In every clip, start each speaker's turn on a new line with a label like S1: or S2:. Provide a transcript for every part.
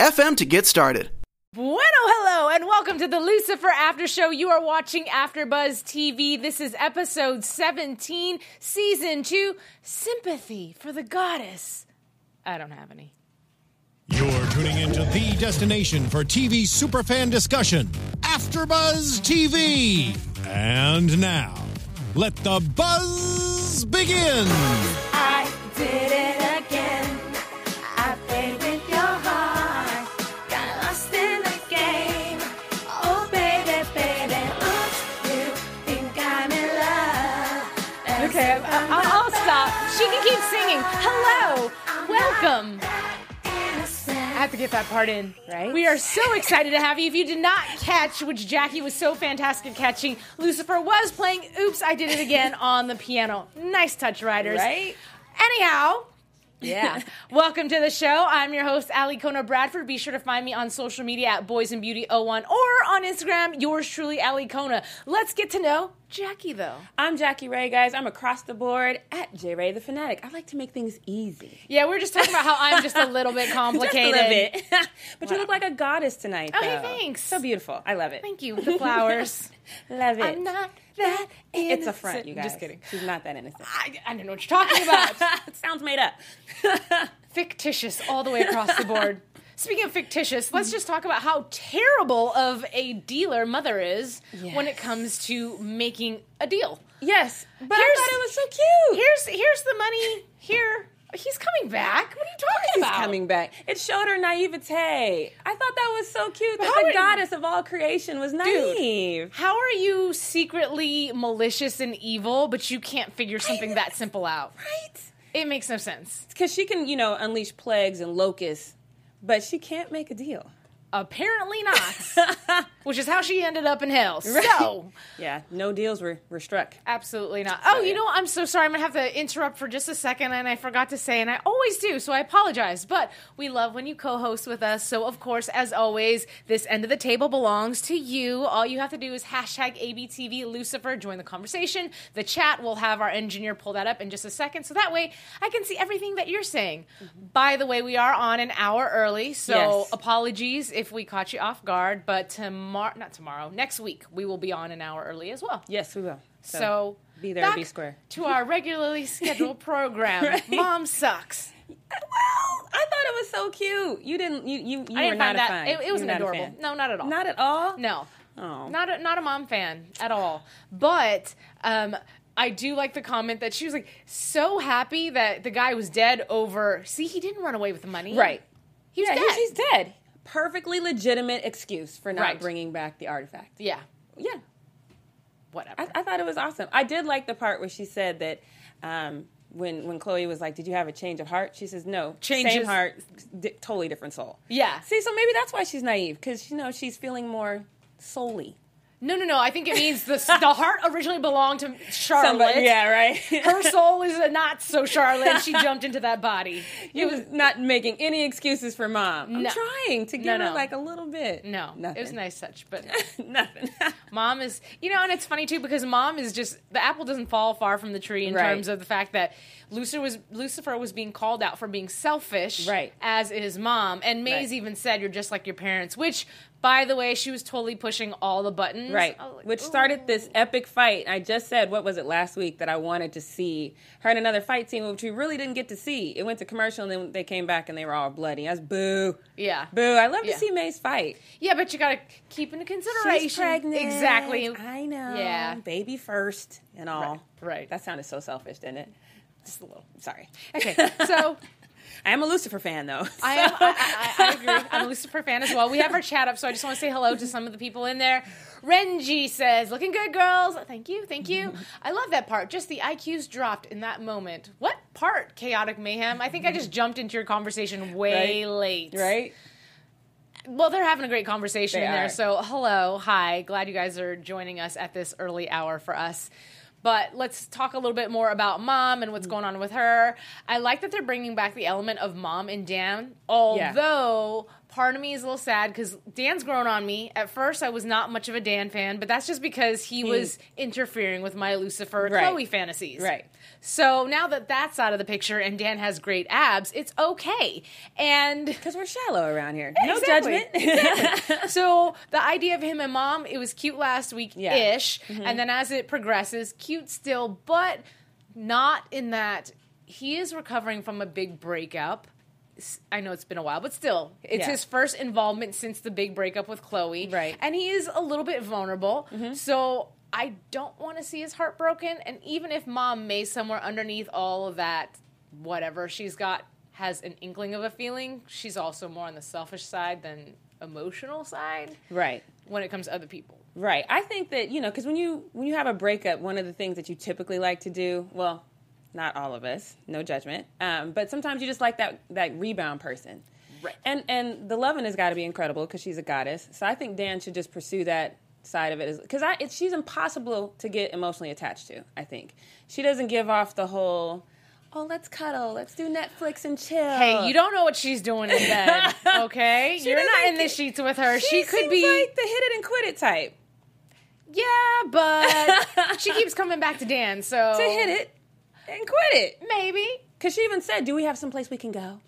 S1: anchor.fm FM to get started.
S2: Bueno, hello, and welcome to the Lucifer After Show. You are watching AfterBuzz TV. This is episode 17, season 2, Sympathy for the Goddess. I don't have any.
S3: You're tuning into the destination for TV superfan discussion, AfterBuzz TV. And now, let the buzz begin.
S4: I did it again. I played
S2: She can keep singing. Hello, welcome. I have to get that part in.
S5: Right?
S2: We are so excited to have you. If you did not catch, which Jackie was so fantastic at catching, Lucifer was playing Oops, I Did It Again on the piano. Nice touch, writers.
S5: Right?
S2: Anyhow,
S5: Yeah.
S2: welcome to the show. I'm your host, Alikona Bradford. Be sure to find me on social media at Boys and Beauty 01 or on Instagram, yours truly, Alikona. Let's get to know Jackie, though.
S5: I'm Jackie Rae, guys. I'm across the board at J Rae the Fanatic. I like to make things easy.
S2: Yeah, we're just talking about how I'm just a little bit complicated.
S5: Just a little bit. but you look like a goddess tonight.
S2: Oh, hey, thanks.
S5: So beautiful. I love it.
S2: Thank you. The flowers.
S5: Love it.
S2: I'm not that innocent.
S5: it's a front, you guys.
S2: Just kidding.
S5: She's not that innocent.
S2: I, I don't know what you're talking about.
S5: it sounds made up.
S2: fictitious all the way across the board. Speaking of fictitious, let's just talk about how terrible of a dealer mother is when it comes to making a deal.
S5: yes, but
S2: Here's-
S5: I thought it was so cute.
S2: Here's here's the money. Here, he's coming back. What are you talking
S5: He's
S2: about?
S5: coming back. It showed her naivete. I thought that was so cute that the goddess of all creation was naive.
S2: How are you secretly malicious and evil, but you can't figure something that simple out?
S5: Right?
S2: It makes no sense.
S5: Because she can, you know, unleash plagues and locusts, but she can't make a deal.
S2: Apparently not. Which is how she ended up in hell. So.
S5: Yeah, no deals were, were struck.
S2: Absolutely not. Oh, you
S5: yeah.
S2: know, what? I'm so sorry. I'm gonna have to interrupt for just a second, and I forgot to say, and I always do, so I apologize. But we love when you co-host with us. So, of course, as always, this end of the table belongs to you. All you have to do is hashtag ABTV Lucifer. Join the conversation. The chat. We'll have our engineer pull that up in just a second, so that way I can see everything that you're saying. Mm-hmm. By the way, we are on an hour early, so
S5: Yes.
S2: apologies if we caught you off guard. But tomorrow, not tomorrow, next week we will be on an hour early as well.
S5: Yes, we will.
S2: So,
S5: be there, be square.
S2: to our regularly scheduled program.
S5: Right.
S2: Mom sucks.
S5: Well, I thought it was so cute. You didn't. You you, you
S2: I
S5: were not a
S2: that
S5: fan.
S2: it, it wasn't
S5: were not a
S2: adorable. No, not at all.
S5: Not at all.
S2: No,
S5: Oh.
S2: not a, not a mom fan at all. But um, I do like the comment that she was like so happy that the guy was dead over. See, he didn't run away with the money.
S5: Right.
S2: He was
S5: yeah,
S2: dead.
S5: he's dead. Perfectly legitimate excuse for not
S2: Right.
S5: bringing back the artifact.
S2: Yeah.
S5: Yeah,
S2: Whatever.
S5: I, I thought it was awesome. I did like the part where she said that um, when when Chloe was like, "Did you have a change of heart?" She says, "No,
S2: Changes-
S5: same heart, totally different soul."
S2: yeah.
S5: See, so maybe that's why she's naive because you know she's feeling more soully.
S2: No, no, no. I think it means the the heart originally belonged to Charlotte.
S5: Somebody- yeah, right.
S2: Her soul is not so Charlotte. She jumped into that body.
S5: He was not making any excuses for mom. I'm trying to give
S2: No,
S5: her like a little bit.
S2: No,
S5: nothing.
S2: it was nice touch, but
S5: nothing.
S2: mom is, you know, and it's funny too because mom is just the apple doesn't fall far from the tree in
S5: Right.
S2: terms of the fact that Lucifer was Lucifer was being called out for being selfish,
S5: Right.
S2: As is mom, and Maze
S5: Right.
S2: even said, "You're just like your parents," which. By the way, she was totally pushing all the buttons.
S5: Right.
S2: Like,
S5: Which started this epic fight. I just said, what was it last week that I wanted to see her in another fight scene, which we really didn't get to see. It went to commercial and then they came back and they were all bloody. I was boo.
S2: Yeah.
S5: Boo. I love
S2: Yeah.
S5: to see Maze fight.
S2: Yeah, but you gotta keep into consideration.
S5: She's pregnant.
S2: Exactly.
S5: I know.
S2: Yeah.
S5: Baby first and all.
S2: Right, right.
S5: That sounded so selfish, didn't it? Just a little. Sorry.
S2: Okay, so
S5: I am a Lucifer fan, though.
S2: I am. I, I, I agree. I'm a Lucifer fan as well. We have our chat up, so I just want to say hello to some of the people in there. Renji says, "Looking good, girls." Thank you, thank you. I love that part. Just the IQs dropped in that moment. What part? Chaotic mayhem. I think I just jumped into your conversation way
S5: Right.
S2: late.
S5: right?
S2: Well, they're having a great conversation
S5: They
S2: in there.
S5: are.
S2: So, hello, hi. Glad you guys are joining us at this early hour for us. But let's talk a little bit more about mom and
S5: Mm.
S2: what's going on with her. I like that they're bringing back the element of mom and Dan, although part of me is a little sad because Dan's grown on me. At first, I was not much of a Dan fan, but that's just because he hmm. was interfering with my Lucifer
S5: Right.
S2: Chloe fantasies.
S5: Right.
S2: So now that that's out of the picture and Dan has great abs, it's okay. And
S5: Because we're shallow around here. No
S2: Exactly.
S5: judgment.
S2: so the idea of him and mom, it was cute last week
S5: Yeah.
S2: ish, mm-hmm. and then as it progresses, cute still, but not in that he is recovering from a big breakup. I know it's been a while, but still, it's
S5: Yeah.
S2: his first involvement since the big breakup with Chloe,
S5: Right. Mm-hmm.
S2: And he is a little bit vulnerable, so. I don't want to see his heart broken, and even if mom may somewhere underneath all of that, whatever she's got, has an inkling of a feeling, she's also more on the selfish side than emotional side
S5: right.
S2: when it comes to other people.
S5: Right. I think that you know because when you when you have a breakup, one of the things that you typically like to do, well, not all of us, no judgment, um, but sometimes you just like that that rebound person.
S2: Right.
S5: And and the loving has got to be incredible because she's a goddess. So I think Dan should just pursue that side of it because I it's, she's impossible to get emotionally attached to. I think she doesn't give off the whole. Oh, let's cuddle. Let's do Netflix and chill.
S2: Hey, you don't know what she's doing in bed, okay? You're not in the sheets with her. She, could
S5: seems
S2: be,
S5: like the hit it and quit it type.
S2: yeah, but she keeps coming back to Dan, so
S5: To hit it and quit it.
S2: maybe.
S5: Because she even said, "Do we have some place we can go?"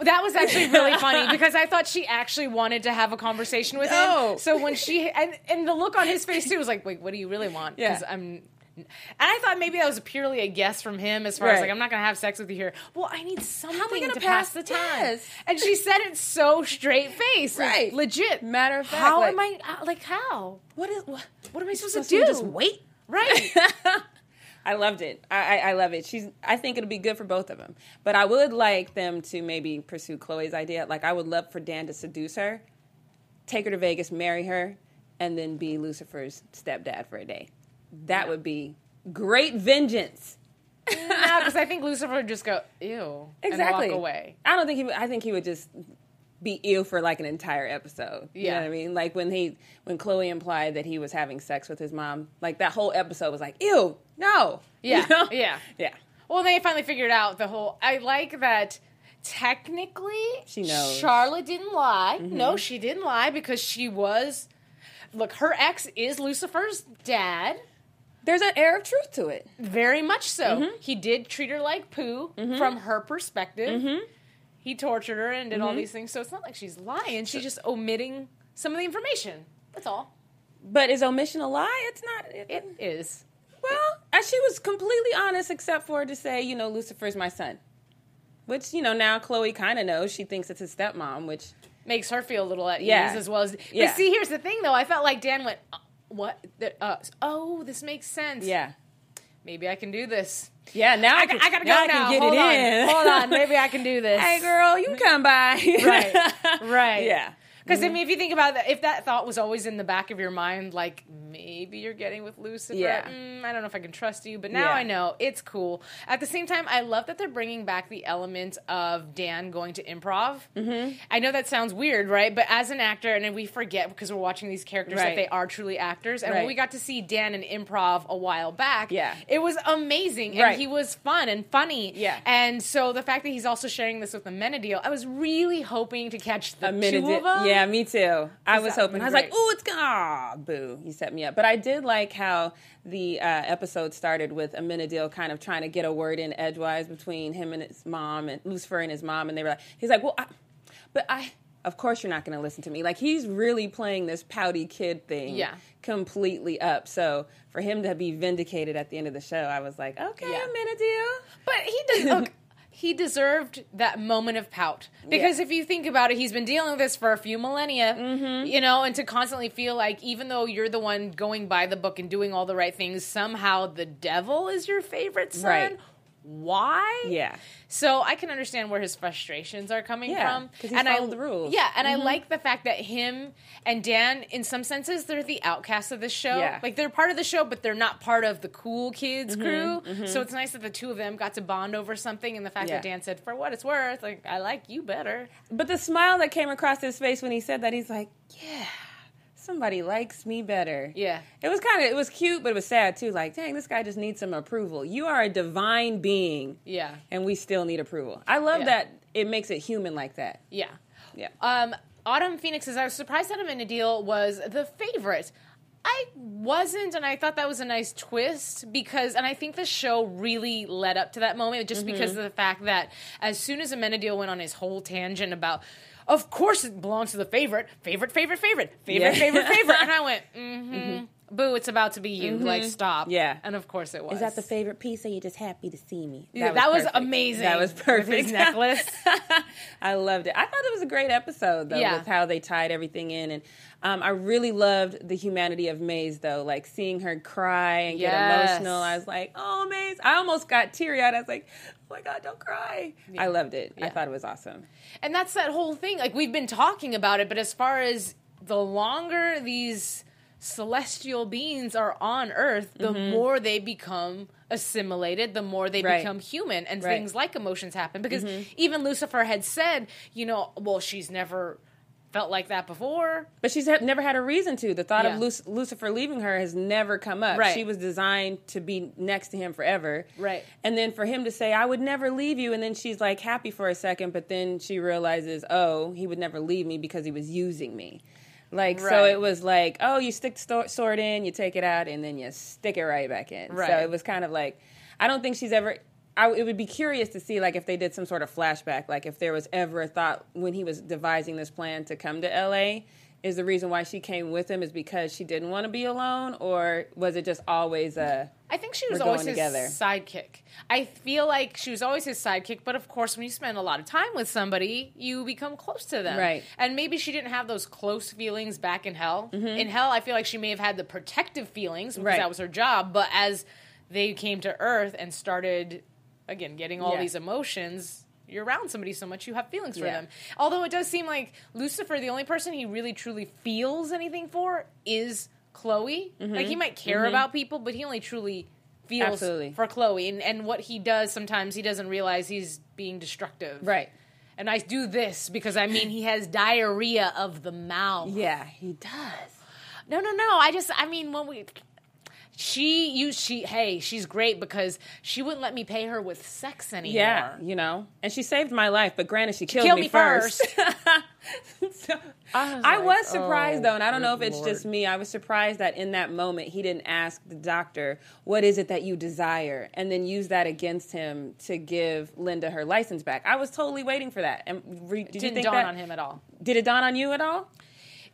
S2: That was actually really funny because I thought she actually wanted to have a conversation with
S5: No.
S2: him. So when she and, and the look on his face too was like, "Wait, what do you really want?"
S5: Yeah.
S2: Because I'm. And I thought maybe that was purely a guess from him, as far as like I'm not gonna have sex with you here. Well, I need something How we
S5: gonna
S2: to
S5: pass-
S2: pass the time.
S5: Yes.
S2: And she said it so straight face, like,
S5: Right.
S2: legit.
S5: Matter of fact,
S2: how
S5: like-
S2: am I? uh, Like how?
S5: What is what?
S2: What am I supposed,
S5: Supposed
S2: to do?
S5: to just wait.
S2: Right.
S5: I loved it. I, I, I love it. She's. I think it'll be good for both of them. But I would like them to maybe pursue Chloe's idea. Like I would love for Dan to seduce her, take her to Vegas, marry her, and then be Lucifer's stepdad for a day. That would be great vengeance.
S2: no, because I think Lucifer would just go ew
S5: Exactly.
S2: and walk away.
S5: I don't think he. Would, I think he would just be ill for like an entire episode. You know
S2: Yeah.
S5: what I mean? Like when he when Chloe implied that he was having sex with his mom, like that whole episode was like, ew, no.
S2: Yeah,
S5: You know?
S2: yeah.
S5: Yeah.
S2: Well, they finally figured out the whole. I like that. Technically,
S5: She knows. Mm-hmm.
S2: Charlotte didn't lie. No, she didn't lie because she was. Look, her ex is Lucifer's dad.
S5: There's an air of truth to it.
S2: Very much so.
S5: Mm-hmm.
S2: He did treat her like poo from her perspective.
S5: Mm-hmm.
S2: He tortured her and did all these things. So it's not like she's lying. She's just omitting some of the information. That's all.
S5: But is omission a lie? It's not. It,
S2: It is.
S5: Well, uh, she was completely honest, except for to say, you know, Lucifer's my son. Which you know now Chloe kind of knows. She thinks it's his stepmom. Which
S2: makes her feel a little at
S5: Yeah.
S2: ease as well as. But
S5: Yeah.
S2: see, here's the thing, though. I felt like Dan went, uh, "What? The, uh, oh, this makes sense.
S5: yeah,
S2: maybe I can do this.
S5: yeah. Now I,
S2: I,
S5: can,
S2: I gotta go
S5: now.
S2: now.
S5: I can get
S2: Hold
S5: it
S2: on.
S5: in.
S2: Hold on. Maybe I can do this.
S5: hey, girl, you come by.
S2: Right. Right.
S5: Yeah.
S2: Because I mean, if you think about that, if that thought was always in the back of your mind, like maybe you're getting with Lucifer,
S5: Yeah.
S2: mm, I don't know if I can trust you, but now
S5: Yeah.
S2: I know it's cool. At the same time, I love that they're bringing back the element of Dan going to improv. Mm-hmm. I know that sounds weird, right? But as an actor, and we forget because we're watching these characters that they are truly actors. And when we got to see Dan in improv a while back,
S5: Yeah.
S2: it was amazing, and
S5: Right.
S2: he was fun and funny.
S5: Yeah.
S2: and so the fact that he's also sharing this with the Amenadiel, I was really hoping to catch the two of them.
S5: Yeah, me too. I was hoping. I was like. "Ooh, it's gonna ah, boo!" You set me up. But I did like how the uh, episode started with Amenadiel kind of trying to get a word in edgewise between him and his mom and Lucifer and his mom, and they were like, "He's like, well, I, but I." Of course, you're not going to listen to me. Like he's really playing this pouty kid thing,
S2: Yeah.
S5: completely up. So for him to be vindicated at the end of the show, I was like, okay,
S2: Yeah.
S5: Amenadiel.
S2: But he doesn't. Look, he deserved that moment of pout because
S5: Yeah.
S2: if you think about it, he's been dealing with this for a few millennia.
S5: Mm-hmm.
S2: You know, and to constantly feel like even though you're the one going by the book and doing all the right things, somehow the devil is your favorite son.
S5: Right.
S2: Why.
S5: Yeah.
S2: So I can understand where his frustrations are coming
S5: Yeah,
S2: from.
S5: 'cause he
S2: and I
S5: the rules. Mm-hmm.
S2: Yeah, and I like the fact that him and Dan, in some senses, they're the outcasts of the show.
S5: Yeah.
S2: Like they're part of the show, but they're not part of the cool kids
S5: Mm-hmm,
S2: crew. So it's nice that the two of them got to bond over something. And the fact
S5: Yeah.
S2: that Dan said, "For what it's worth, like I like you better."
S5: But the smile that came across his face when he said that, he's like, yeah, somebody likes me better.
S2: Yeah.
S5: It was kind of, it was cute, but it was sad too. Like, dang, this guy just needs some approval. You are a divine being.
S2: Yeah.
S5: And we still need approval. I love
S2: Yeah.
S5: that it makes it human like that.
S2: Yeah.
S5: Yeah.
S2: Um, Autumn Phoenix says, I was surprised that Amenadiel was the favorite. I wasn't, and I thought that was a nice twist because, and I think the show really led up to that moment just because of the fact that as soon as Amenadiel went on his whole tangent about, of course it belongs to the favorite, favorite, favorite, favorite, favorite,
S5: Yeah.
S2: favorite, favorite, and I went, mm-hmm, boo, it's about to be you, like stop,
S5: Yeah.
S2: and of course it was.
S5: Is that the favorite piece, or you just happy to see me?
S2: Yeah, that was amazing.
S5: That was
S2: with
S5: perfect.
S2: his necklace.
S5: I loved it. I thought it was a great episode, though,
S2: Yeah.
S5: with how they tied everything in. And um, I really loved the humanity of Maze, though. Like seeing her cry and
S2: Yes.
S5: get emotional. I was like, oh, Maze. I almost got teary eyed. I was like, oh my God, don't cry. I loved it. I thought it was awesome.
S2: And that's that whole thing. Like we've been talking about it, but as far as the longer these celestial beings are on Earth, the mm-hmm. more they become assimilated, the more they
S5: Right.
S2: become human, and
S5: Right.
S2: things like emotions happen. Because mm-hmm. even Lucifer had said, you know, well, she's never felt like that before.
S5: But she's had, never had a reason to. The thought
S2: Yeah.
S5: of Luc- Lucifer leaving her has never come up.
S2: Right.
S5: She was designed to be next to him forever.
S2: Right.
S5: And then for him to say, I would never leave you, and then she's like happy for a second, but then she realizes, oh, he would never leave me because he was using me. Like, so it was like, oh, you stick the sto- sword in, you take it out, and then you stick it right back in. So it was kind of like, I don't think she's ever. I, it would be curious to see like if they did some sort of flashback, like if there was ever a thought when he was devising this plan to come to LA, is the reason why she came with him is because she didn't want to be alone, or was it just always a
S2: I think she was always his
S5: together.
S2: sidekick. I feel like she was always his sidekick, but of course, when you spend a lot of time with somebody, you become close to them.
S5: Right.
S2: And maybe she didn't have those close feelings back in hell. In hell, I feel like she may have had the protective feelings because
S5: Mm-hmm. Right.
S2: that was her job, but as they came to Earth and started, again, getting all
S5: Yeah.
S2: these emotions, you're around somebody so much you have feelings for
S5: Yeah.
S2: them. Although it does seem like Lucifer, the only person he really truly feels anything for is Chloe.
S5: Mm-hmm.
S2: Like he might care about people, but he only truly feels
S5: Absolutely.
S2: for Chloe. And and what he does sometimes he doesn't realize he's being destructive.
S5: right?
S2: And I do this because I mean he has diarrhea of the mouth.
S5: Yeah, he does.
S2: No, no, no. I just I mean when we she you she hey, she's great because she wouldn't let me pay her with sex anymore.
S5: Yeah, you know, and she saved my life, but granted, she killed,
S2: killed
S5: me,
S2: me
S5: first.
S2: first.
S5: So,
S2: I was
S5: I
S2: like,
S5: was surprised
S2: oh,
S5: though, and I don't know if it's just me. I was surprised that in that moment he didn't ask the doctor, "What is it that you desire?" and then use that against him to give Linda her license back. I was totally waiting for that. And re- did you
S2: didn't
S5: think
S2: dawn
S5: that?
S2: on him at all.
S5: Did it dawn on you at all?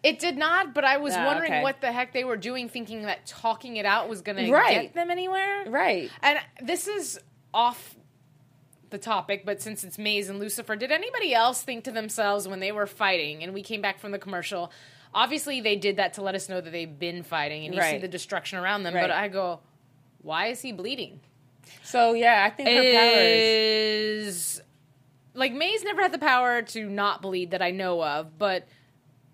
S2: It did not, but I was
S5: Ah,
S2: wondering
S5: okay.
S2: what the heck they were doing, thinking that talking it out was going to
S5: Right.
S2: get them anywhere.
S5: Right.
S2: And this is off the topic, but since it's Maze and Lucifer, did anybody else think to themselves when they were fighting and we came back from the commercial? Obviously, they did that to let us know that they've been fighting and you see the destruction around them.
S5: Right.
S2: But I go, why is he bleeding?
S5: So yeah, I think her powers.
S2: Like Maze never had the power to not bleed that I know of, but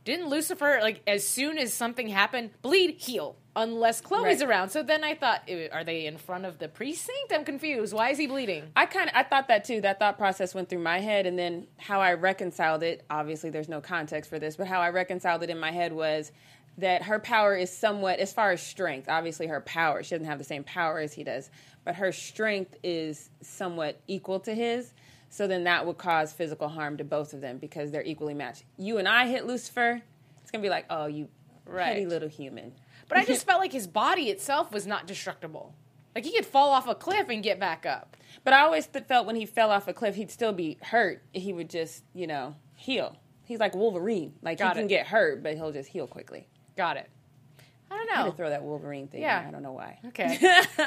S2: didn't Lucifer like as soon as something happened, bleed, heal, unless Chloe's
S5: Right.
S2: around? So then I thought, are they in front of the precinct? I'm confused. Why is he bleeding?
S5: I kind of I thought that too. That thought process went through my head, and then how I reconciled it. Obviously, there's no context for this, but how I reconciled it in my head was that her power is somewhat, as far as strength. Obviously, her power she doesn't have the same power as he does, but her strength is somewhat equal to his. So then that would cause physical harm to both of them because they're equally matched. You and I hit Lucifer, it's gonna be like, oh, you petty little human.
S2: But I just felt like his body itself was not destructible. Like he could fall off a cliff and get back up.
S5: But I always th- felt when he fell off a cliff, he'd still be hurt. He would just, you know, heal. He's like Wolverine. Like
S2: Got
S5: he can get hurt, but he'll just heal quickly.
S2: Got it. I don't
S5: I had
S2: know.
S5: to throw that Wolverine thing.
S2: Yeah.
S5: in. I don't know why.
S2: Okay.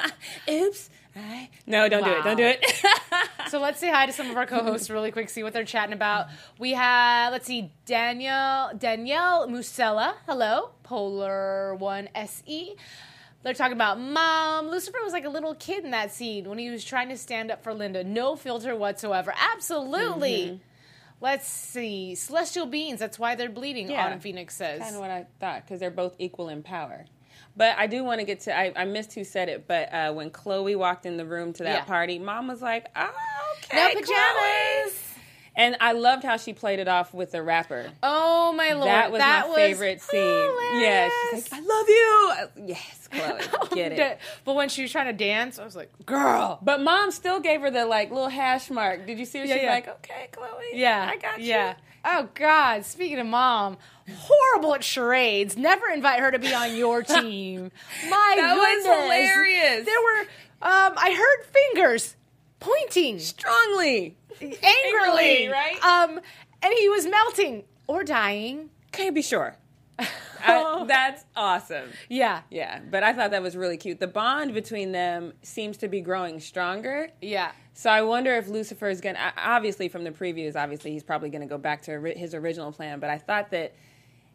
S5: Oops. I... No, don't do it. Don't do it.
S2: So let's say hi to some of our co-hosts really quick, see what they're chatting about. We have, let's see, Danielle Danielle Musella. Hello, Polar One SE. They're talking about mom. Lucifer was like a little kid in that scene when he was trying to stand up for Linda. No filter whatsoever. Absolutely.
S5: Mm-hmm.
S2: Let's see. Celestial beings. That's why they're bleeding.
S5: Yeah.
S2: Autumn Phoenix says.
S5: Kind of what I thought because they're both equal in power. But I do want to get to. I, I missed who said it, but uh, when Chloe walked in the room to that
S2: Yeah.
S5: party, Mom was like, "Oh, okay,
S2: no
S5: Chloe." And I loved how she played it off with the rapper.
S2: Oh my lord.
S5: that was my favorite scene. Yeah, she's like, "I love you." Yes, Chloe, get it.
S2: But when she was trying to dance, I was like, girl.
S5: But Mom still gave her the like little hash mark. Did you see? Her?
S2: Yeah,
S5: She's
S2: yeah.
S5: like, "Okay, Chloe,
S2: Yeah.
S5: I got you."
S2: Yeah. Oh God! Speaking of mom, horrible at charades. Never invite her to be on your team. My goodness.
S5: That was hilarious.
S2: There were. Um, I heard fingers pointing
S5: strongly.
S2: angrily,
S5: right?
S2: Um, and he was melting or dying.
S5: Can't be sure. I, that's awesome.
S2: Yeah.
S5: Yeah, but I thought that was really cute. The bond between them seems to be growing stronger.
S2: Yeah.
S5: So I wonder if Lucifer is going to, obviously from the previews, obviously he's probably going to go back to his original plan. But I thought that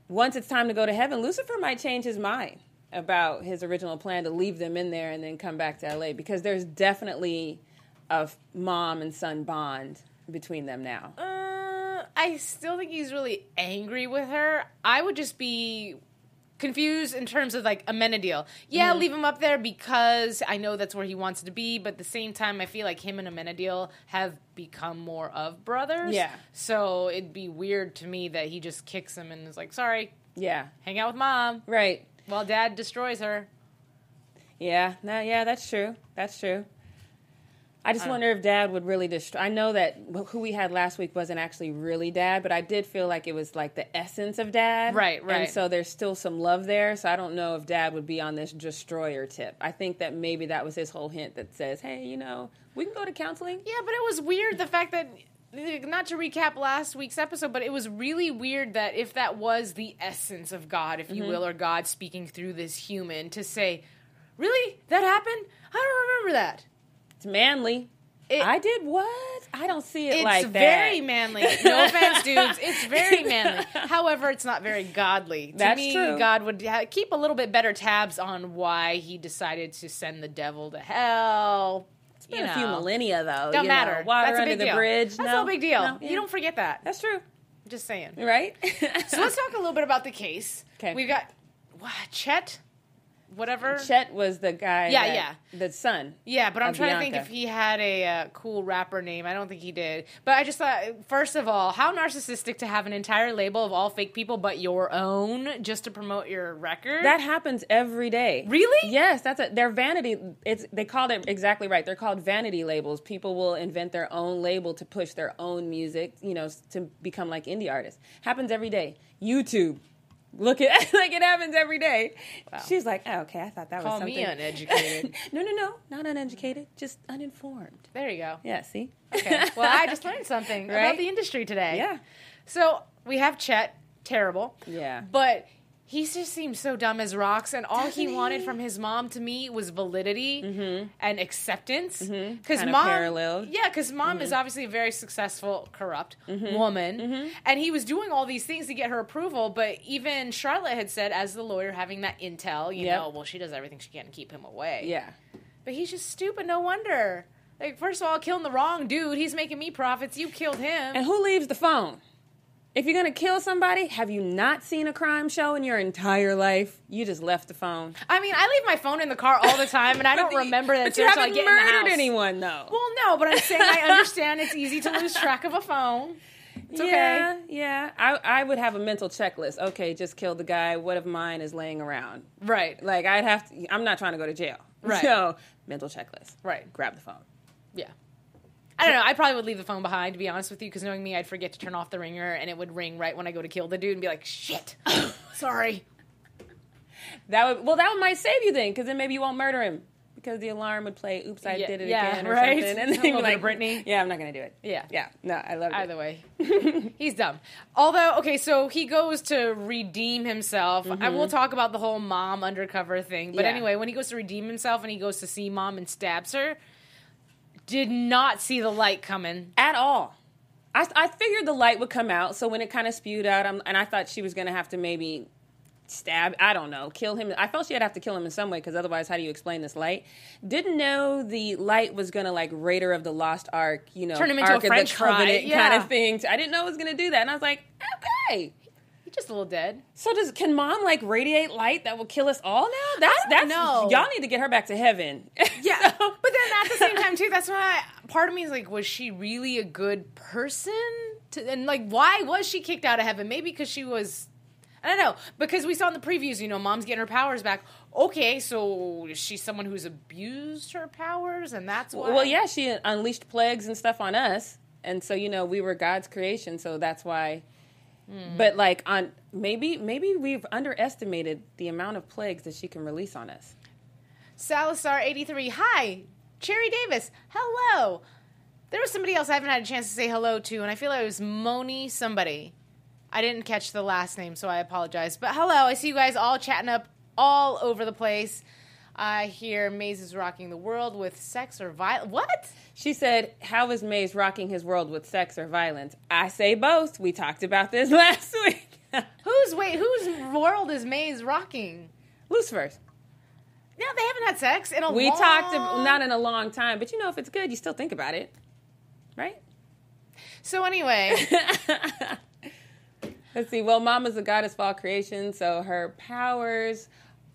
S5: once it's time to go to heaven, Lucifer might change his mind about his original plan to leave them in there and then come back to LA because there's definitely a f- mom and son bond between them now.
S2: Uh, I still think he's really angry with her. I would just be confused in terms of like Amenadiel. Yeah,
S5: Mm-hmm.
S2: leave him up there because I know that's where he wants to be, but at the same time, I feel like him and Amenadiel have become more of brothers.
S5: Yeah.
S2: So it'd be weird to me that he just kicks him and is like, sorry,
S5: Yeah,
S2: hang out with mom
S5: right.
S2: while dad destroys her.
S5: Yeah, no, yeah, that's true. That's true. I just wonder if Dad would really destroy. I know that who we had last week wasn't actually really Dad, but I did feel like it was like the essence of Dad.
S2: Right, right.
S5: And so there's still some love there. So I don't know if Dad would be on this destroyer tip. I think that maybe that was his whole hint that says, "Hey, you know, we can go to counseling."
S2: Yeah, but it was weird the fact that not to recap last week's episode, but it was really weird that if that was the essence of God, if you
S5: Mm-hmm.
S2: will, or God speaking through this human, to say, "Really, that happened? I don't remember that."
S5: It's manly.
S2: It-
S5: I did what? I don't see it like that.
S2: It's very manly. No offense, dudes. It's very manly. However, it's not very godly. To
S5: That's
S2: me,
S5: true.
S2: God would ha- keep a little bit better tabs on why he decided to send the devil to hell. It's
S5: Been a few millennia though.
S2: Don't
S5: you know,
S2: matter.
S5: water
S2: That's a
S5: under
S2: big
S5: the
S2: deal.
S5: bridge.
S2: That's
S5: no,
S2: no big deal.
S5: No, yeah.
S2: You don't forget that.
S5: That's true.
S2: Just saying.
S5: Right?
S2: So let's talk a little bit about the case.
S5: Okay.
S2: We've got what, Chet, whatever.
S5: Chet was the guy.
S2: Yeah,
S5: that-
S2: yeah.
S5: The son.
S2: Yeah, but I'm trying to think if he had a uh, cool rapper name. I don't think he did. But I just thought, first of all, how narcissistic to have an entire label of all fake people but your own just to promote your record.
S5: That happens every day.
S2: Really?
S5: Yes, that's a their vanity. It's they called it exactly right. They're called vanity labels. People will invent their own label to push their own music, you know, to become like indie artists. Happens every day. YouTube. Look at like it happens every day. She's like, oh, okay, I thought that
S2: Call
S5: was
S2: me
S5: something
S2: uneducated.
S5: no, no, no, not uneducated, just uninformed.
S2: there you go.
S5: Yeah, see.
S2: Okay. Well, I just learned something about the industry today.
S5: Yeah.
S2: So we have Chet, terrible.
S5: Yeah.
S2: But he just seems so dumb as rocks, and all he wanted from his mom to me was validity mm-hmm. and acceptance. Because
S5: Mm-hmm.
S2: Mom,
S5: paralleled.
S2: yeah, because mom is mm-hmm. obviously a very successful, corrupt mm-hmm. woman, and he was doing all these things to get her approval. But even Charlotte had said, as the lawyer, having that intel, you
S5: Yep.
S2: know, well, she does everything she can to keep him away.
S5: Yeah.
S2: But he's just stupid. No wonder. Like, first of all, killing the wrong dude. He's making me profits. You killed him.
S5: And who leaves the phone? If you're gonna kill somebody, have you not seen a crime show in your entire life? You just left the phone.
S2: I mean, I leave my phone in the car all the time, and I don't
S5: the-
S2: remember that
S5: But you haven't
S2: get in the
S5: murdered anyone, though.
S2: Well, no, but I'm saying I understand it's easy to lose track of a phone. It's okay.
S5: yeah, yeah. I, I would have a mental checklist. Okay, just kill the guy. What if mine is laying around?
S2: Right.
S5: Like I'd have to. I'm not trying to go to jail.
S2: Right.
S5: So mental checklist.
S2: Right.
S5: Grab the phone.
S2: Yeah. I don't know. I probably would leave the phone behind, to be honest with you, because knowing me, I'd forget to turn off the ringer, and it would ring right when I go to kill the dude, and be like, "Shit, sorry."
S5: That would well. That might save you then, because then maybe you won't murder him because the alarm would play. Oops, I
S2: Yeah,
S5: did it
S2: yeah,
S5: again, or
S2: right.
S5: something. And then you'd be like,
S2: Brittany.
S5: Yeah, I'm not gonna do it.
S2: Yeah.
S5: yeah. No, I love it.
S2: Either way, he's dumb. Although, okay, so he goes to redeem himself. I mm-hmm. will talk about the whole mom undercover thing. But
S5: Yeah.
S2: anyway, when he goes to redeem himself and he goes to see mom and stabs her, did not see the light coming.
S5: at all. I, I figured the light would come out, so when it kind of spewed out, I'm, and I thought she was going to have to maybe stab. I don't know. Kill him. I felt she'd have to kill him in some way because otherwise, how do you explain this light? Didn't know the light was gonna like Raider of the Lost Ark. You know,
S2: Turn him into a
S5: Ark of
S2: French
S5: the Covenant kind of thing. I didn't know it was gonna do that, and I was like, okay.
S2: Just a little dead.
S5: So does can mom like radiate light that will kill us all now? That's that's
S2: know.
S5: y'all need to get her back to heaven.
S2: Yeah,
S5: So-
S2: but then at the same time too, that's why part of me is like, was she really a good person? To, and like, why was she kicked out of heaven? Maybe because she was. I don't know because we saw in the previews, you know, mom's getting her powers back. Okay, so is she someone who's abused her powers, and that's why.
S5: Well, yeah, she unleashed plagues and stuff on us, and so you know we were God's creation, so that's why.
S2: Hmm.
S5: But like on maybe maybe we've underestimated the amount of plagues that she can release on us.
S2: Salazar eighty three. Hi, Cherry Davis. Hello. There was somebody else I haven't had a chance to say hello to, and I feel like it was Moni somebody. I didn't catch the last name, so I apologize. But hello, I see you guys all chatting up all over the place. I hear Maze is rocking the world with sex or violence. What?
S5: She said, "How is Maze rocking his world with sex or violence?" I say both. We talked about this last week.
S2: Whose wait? Whose world is Maze rocking?
S5: Lucifer's.
S2: No, they haven't had sex in a
S5: We
S2: long...
S5: talked not in a long time, but you know if it's good, you still think about it, right?
S2: So anyway,
S5: Let's see. Well, Mama's a goddess of all creation, so her powers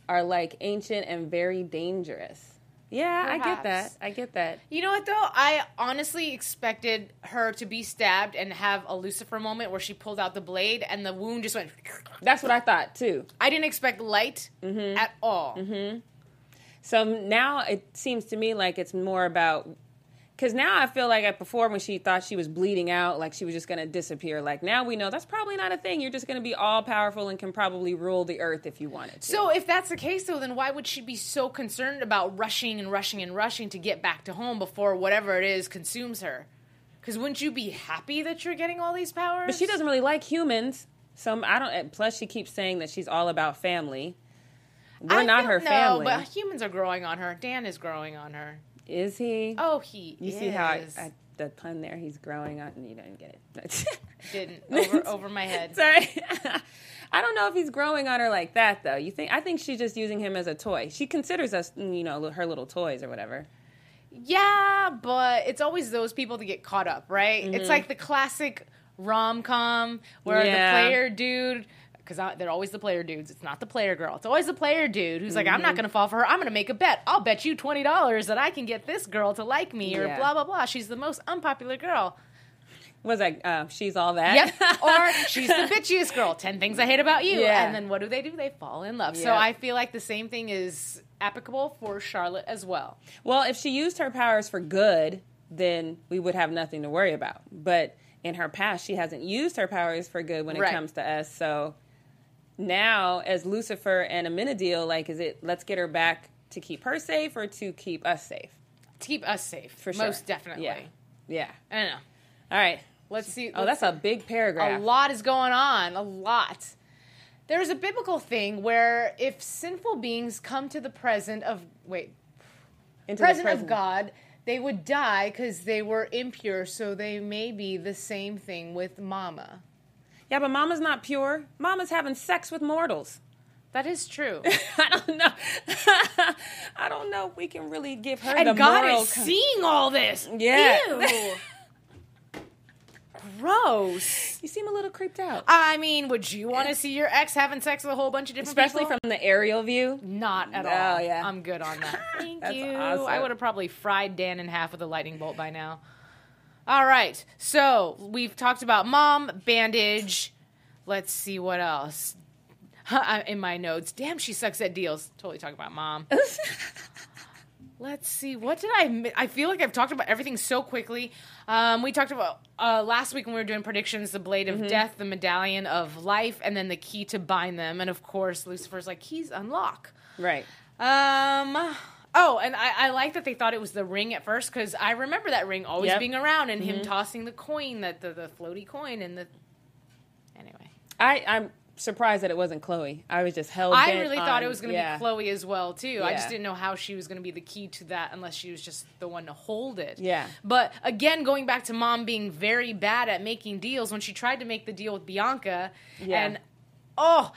S5: are like ancient and very dangerous. Yeah, I get that. I get that.
S2: You know what though? I honestly expected her to be stabbed and have a Lucifer moment where she pulled out the blade and the wound just went.
S5: That's what I thought too.
S2: I didn't expect light
S5: Mm-hmm.
S2: at all.
S5: So now it seems to me like it's more about because now I feel like at before when she thought she was bleeding out, like she was just going to disappear. Like now we know that's probably not a thing. You're just going to be all powerful and can probably rule the earth if you wanted to.
S2: So if that's the case though, then why would she be so concerned about rushing and rushing and rushing to get back to home before whatever it is consumes her? Because wouldn't you be happy that you're getting all these powers?
S5: But she doesn't really like humans. So I don't. Plus, she keeps saying that she's all about family. We're
S2: I
S5: not her
S2: no,
S5: family.
S2: but humans are growing on her. Dan is growing on her.
S5: Is he?
S2: Oh, he.
S5: you see how I. I, the pun there? He's growing on. You don't get it.
S2: didn't over over my head.
S5: Sorry. I don't know if he's growing on her like that though. You think? I think she's just using him as a toy. She considers us, mm, you know, her little toys or whatever.
S2: Yeah, but it's always those people that get caught up, right? It's mm-hmm. like the classic rom com where
S5: Yeah.
S2: the player dude, because they're always the player dudes. It's not the player girl. It's always the player dude who's like, I'm not going to fall for her. I'm going to make a bet. I'll bet you twenty dollars that I can get this girl to like me, or
S5: Yeah.
S2: blah blah blah. She's the most unpopular girl.
S5: Was like, uh, she's all that.
S2: Yep. or she's the bitchiest girl. Ten things I hate about you.
S5: Yeah.
S2: And then what do they do? They fall in love. So I feel like the same thing is applicable for Charlotte as well.
S5: Well, if she used her powers for good, then we would have nothing to worry about. But in her past, she hasn't used her powers for good when it
S2: Right.
S5: comes to us. So now, as Lucifer and Amenadiel, like, is it let's get her back to keep her safe or to keep us safe?
S2: To keep us safe,
S5: For sure.
S2: most definitely.
S5: Yeah. Yeah.
S2: I don't know.
S5: All right.
S2: Let's see.
S5: Oh,
S2: let's
S5: that's a big paragraph.
S2: a lot is going on. A lot. There's a biblical thing where if sinful beings come to the present of wait
S5: Into the
S2: present,
S5: present.
S2: of God, they would die because they were impure. So they may be the same thing with Mama.
S5: Yeah, but Mama's not pure. Mama's having sex with mortals.
S2: That is true.
S5: I don't know. I don't know if we can really give her the
S2: and God
S5: moral.
S2: is seeing all this.
S5: Yeah.
S2: Ew. Gross.
S5: you seem a little creeped out,
S2: I mean, would you want to see your ex having sex with a whole bunch of different people?
S5: especially
S2: people?
S5: from the aerial view.
S2: Not at
S5: Oh,
S2: all.
S5: yeah.
S2: I'm good on that. Thank
S5: That's
S2: you.
S5: awesome.
S2: I would have probably fried Dan in half with a lightning bolt by now. All right. So we've talked about mom, bandage. Let's see what else. In my notes, damn, she sucks at deals. Totally talking about mom. Let's see. What did I? I feel like I've talked about everything so quickly. Um, we talked about uh, last week when we were doing predictions: the blade of
S5: Mm-hmm.
S2: death, the medallion of life, and then the key to bind them. And of course, Lucifer's like keys unlock.
S5: Right.
S2: Um. Oh, and I, I like that they thought it was the ring at first because I remember that ring always
S5: Yep. Mm-hmm.
S2: being around and him tossing the coin, that the, the floaty coin, and the. Anyway,
S5: I, I'm surprised that it wasn't Chloe. I was just held.
S2: I
S5: bent
S2: really thought
S5: on-
S2: it was going to
S5: yeah.
S2: be Chloe as well too. I just
S5: Yeah.
S2: didn't know how she was going to be the key to that unless she was just the one to hold it.
S5: Yeah.
S2: But again, going back to mom being very bad at making deals when she tried to make the deal with Bianca,
S5: Yeah.
S2: and oh,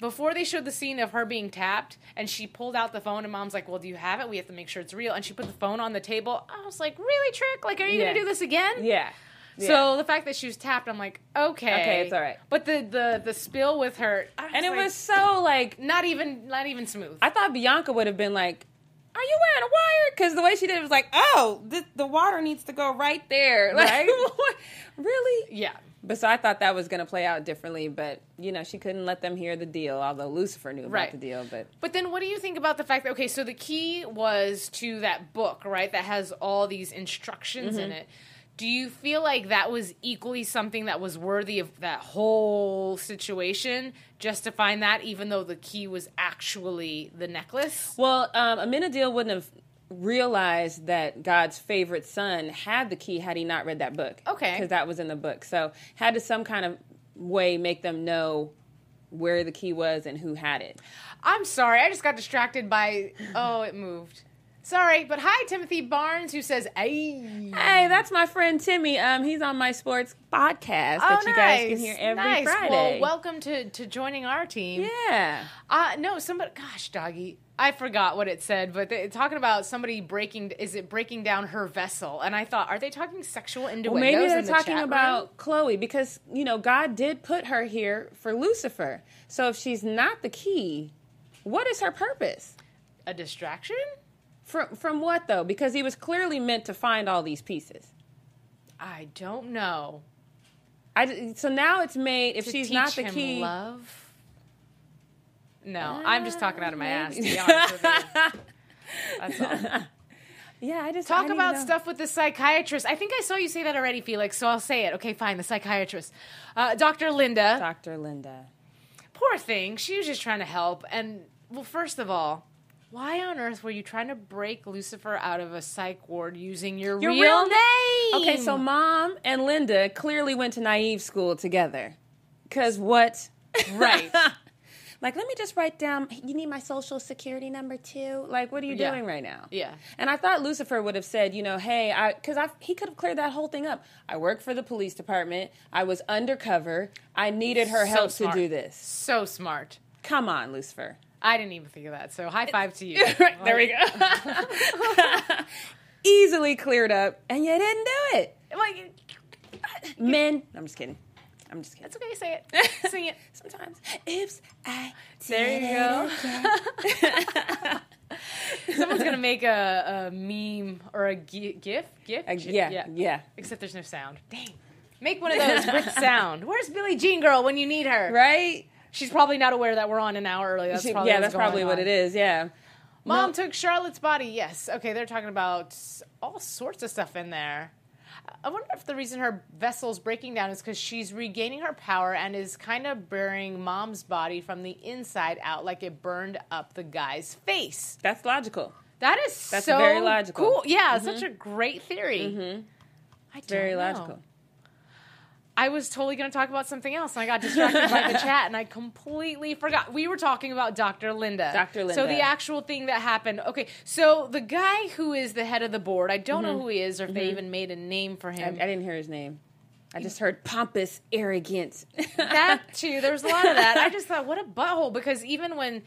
S2: before they showed the scene of her being tapped and she pulled out the phone and mom's like, Well, do you have it? We have to make sure it's real. And she put the phone on the table. I was like, Really, Trick? Like, are you
S5: Yeah.
S2: gonna do this again?
S5: Yeah.
S2: So the fact that she was tapped, I'm like, okay.
S5: Okay, it's all right.
S2: But the the the spill with her
S5: and it
S2: like,
S5: was so like
S2: not even not even smooth.
S5: I thought Bianca would have been like, "Are you wearing a wire?" Because the way she did it was like, "Oh, this, the water needs to go right there." Like,
S2: Right?
S5: really?
S2: yeah.
S5: But so I thought that was going to play out differently, but you know, she couldn't let them hear the deal. Although Lucifer knew about the deal, but
S2: But then what do you think about the fact that okay, so the key was to that book, right? That has all these instructions
S5: Mm-hmm.
S2: in it. Do you feel like that was equally something that was worthy of that whole situation just to find that even though the key was actually the necklace?
S5: well, um, Amenadiel wouldn't have realized that God's favorite son had the key had he not read that book.
S2: Okay.
S5: because that was in the book. So had to some kind of way make them know where the key was and who had it.
S2: I'm sorry, I just got distracted by oh, it moved. Sorry, but hi Timothy Barnes who says, "Hey."
S5: Hey, that's my friend Timmy. Um, he's on my sports podcast that you guys can hear every
S2: Oh, nice.
S5: Friday.
S2: Well, welcome to to joining our team.
S5: yeah.
S2: Uh no, somebody. Gosh, doggy, I forgot what it said, but they talking about somebody breaking. Is it breaking down her vessel? And I thought, are they talking sexual innuendos?
S5: Well, maybe they're
S2: in the
S5: talking about
S2: room?
S5: Chloe because you know God did put her here for Lucifer. So if she's not the key, what is her purpose?
S2: a distraction.
S5: From from what though? Because he was clearly meant to find all these pieces.
S2: I don't know.
S5: I so now it's made if she's not the key.
S2: love. No, I'm just talking out of my ass. To be honest with you. That's all.
S5: Yeah, I just
S2: Talk
S5: need
S2: about stuff with the psychiatrist. I think I saw you say that already, Felix. So I'll say it. Okay, fine. The psychiatrist, uh, Dr. Linda.
S5: Dr. Linda.
S2: Poor thing. She was just trying to help. And well, first of all, why on earth were you trying to break Lucifer out of a psych ward using your,
S5: Your
S2: real,
S5: real
S2: name?
S5: Okay, so mom and Linda clearly went to naive school together. Cause what?
S2: Right.
S5: like, let me just write down. You need my social security number too. Like, what are you
S2: Yeah.
S5: doing right now?
S2: Yeah.
S5: And I thought Lucifer would have said, you know, hey, I because I he could have cleared that whole thing up. I work for the police department. I was undercover. I needed her
S2: So
S5: help
S2: smart.
S5: to do this.
S2: so smart.
S5: Come on, Lucifer.
S2: I didn't even think of that. So high five to you.
S5: right, there we go. Easily cleared up, and you didn't do it.
S2: Like,
S5: Men, I'm just kidding. I'm just kidding.
S2: it's okay. Say it. Sing it.
S5: Sometimes, oops, I
S2: There you go. Someone's gonna make a, a meme or a gi- gif. Gif.
S5: Uh,
S2: Gi-
S5: yeah, yeah,
S2: Except there's no sound. Dang. Make one of those with sound. Where's Billie Jean Girl when you need her?
S5: right.
S2: She's probably not aware that we're on an hour early. That's
S5: She-
S2: probably
S5: yeah, that's probably
S2: going
S5: what it is. Yeah,
S2: Mom
S5: No.
S2: took Charlotte's body. Yes. Okay, they're talking about all sorts of stuff in there. I wonder if the reason her vessel's breaking down is because she's regaining her power and is kind of burying mom's body from the inside out, like it burned up the guy's face.
S5: that's logical.
S2: That is
S5: That's
S2: so
S5: very logical.
S2: Cool. Yeah, such a great theory. Mm-hmm. I
S5: Very
S2: know. I was totally going to talk about something else, and I got distracted by the chat, and I completely forgot. We were talking about Dr. Linda.
S5: Dr. Linda.
S2: So the actual thing that happened. Okay, so the guy who is the head of the board, I don't
S5: Mm-hmm.
S2: know who he is, or if they even made a name for
S5: I,
S2: him.
S5: I didn't hear his name. I just heard pompous, arrogant.
S2: that too. There was a lot of that. I just thought, what a butthole. Because even when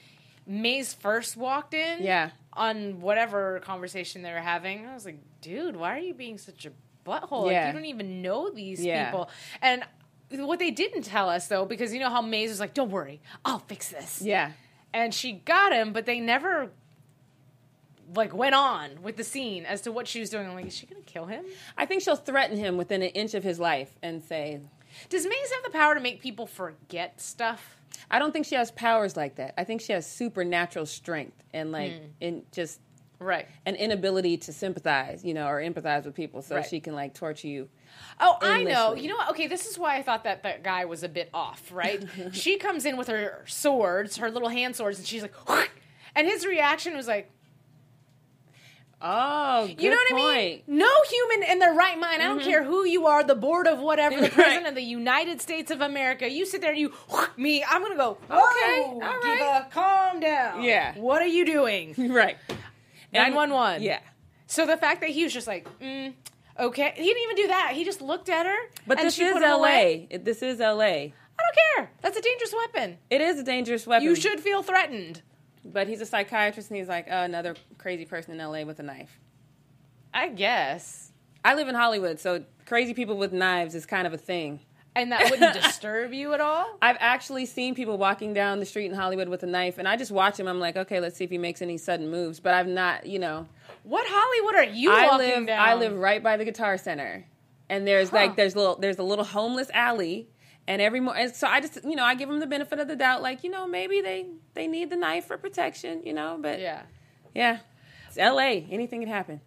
S2: Maze first walked in,
S5: Yeah.
S2: on whatever conversation they were having, I was like, dude, why are you being such a butthole? Like, you don't even know these
S5: Yeah.
S2: people. And what they didn't tell us though, because you know how Maze was like, don't worry, I'll fix this.
S5: yeah,
S2: And she got him, but they never like went on with the scene as to what she was doing. I'm like, is she gonna kill him?
S5: I think she'll threaten him within an inch of his life and say,
S2: Does Maze have the power to make people forget stuff?
S5: I don't think she has powers like that. I think she has supernatural strength and like
S2: Hmm.
S5: in just
S2: Right.
S5: an inability to sympathize, you know, or empathize with people, so
S2: Right.
S5: she can like torture you.
S2: Oh, I know. You know what? Okay, this is why I thought that that guy was a bit off, right? she comes in with her swords, her little hand swords, and she's like, and his reaction was like,
S5: Oh, good
S2: you know what
S5: point.
S2: I mean? No human in their right mind. I don't mm-hmm. care who you are, the board of whatever, the
S5: Right.
S2: president of the United States of America. You sit there and you me. I'm gonna go. Okay,
S5: all
S2: all
S5: right.
S2: right. calm down.
S5: Yeah.
S2: What are you doing?
S5: Right. And-
S2: 911.
S5: Yeah.
S2: So the fact that he was just like, mm, okay, he didn't even do that. He just looked at her.
S5: But
S2: and
S5: this
S2: she
S5: is
S2: put
S5: LA. This is LA.
S2: I don't don't care. That's a dangerous weapon.
S5: It is a dangerous weapon.
S2: You should feel threatened.
S5: But he's a psychiatrist, and he's like, oh, another crazy person in L.A. with a knife.
S2: I guess.
S5: I live in Hollywood, so crazy people with knives is kind of a thing.
S2: And that wouldn't disturb you at all?
S5: I've actually seen people walking down the street in Hollywood with a knife, and I just watch him. I'm like, okay, let's see if he makes any sudden moves. But I've not, you know,
S2: What Hollywood are you
S5: I
S2: walking
S5: live,
S2: down?
S5: I live right by the Guitar Center, and there's
S2: Huh.
S5: like there's little there's a little homeless alley, and every mo- and so I just you know I give them the benefit of the doubt, like you know maybe they they need the knife for protection, you know, but
S2: Yeah.
S5: yeah, it's L.A. Anything can happen.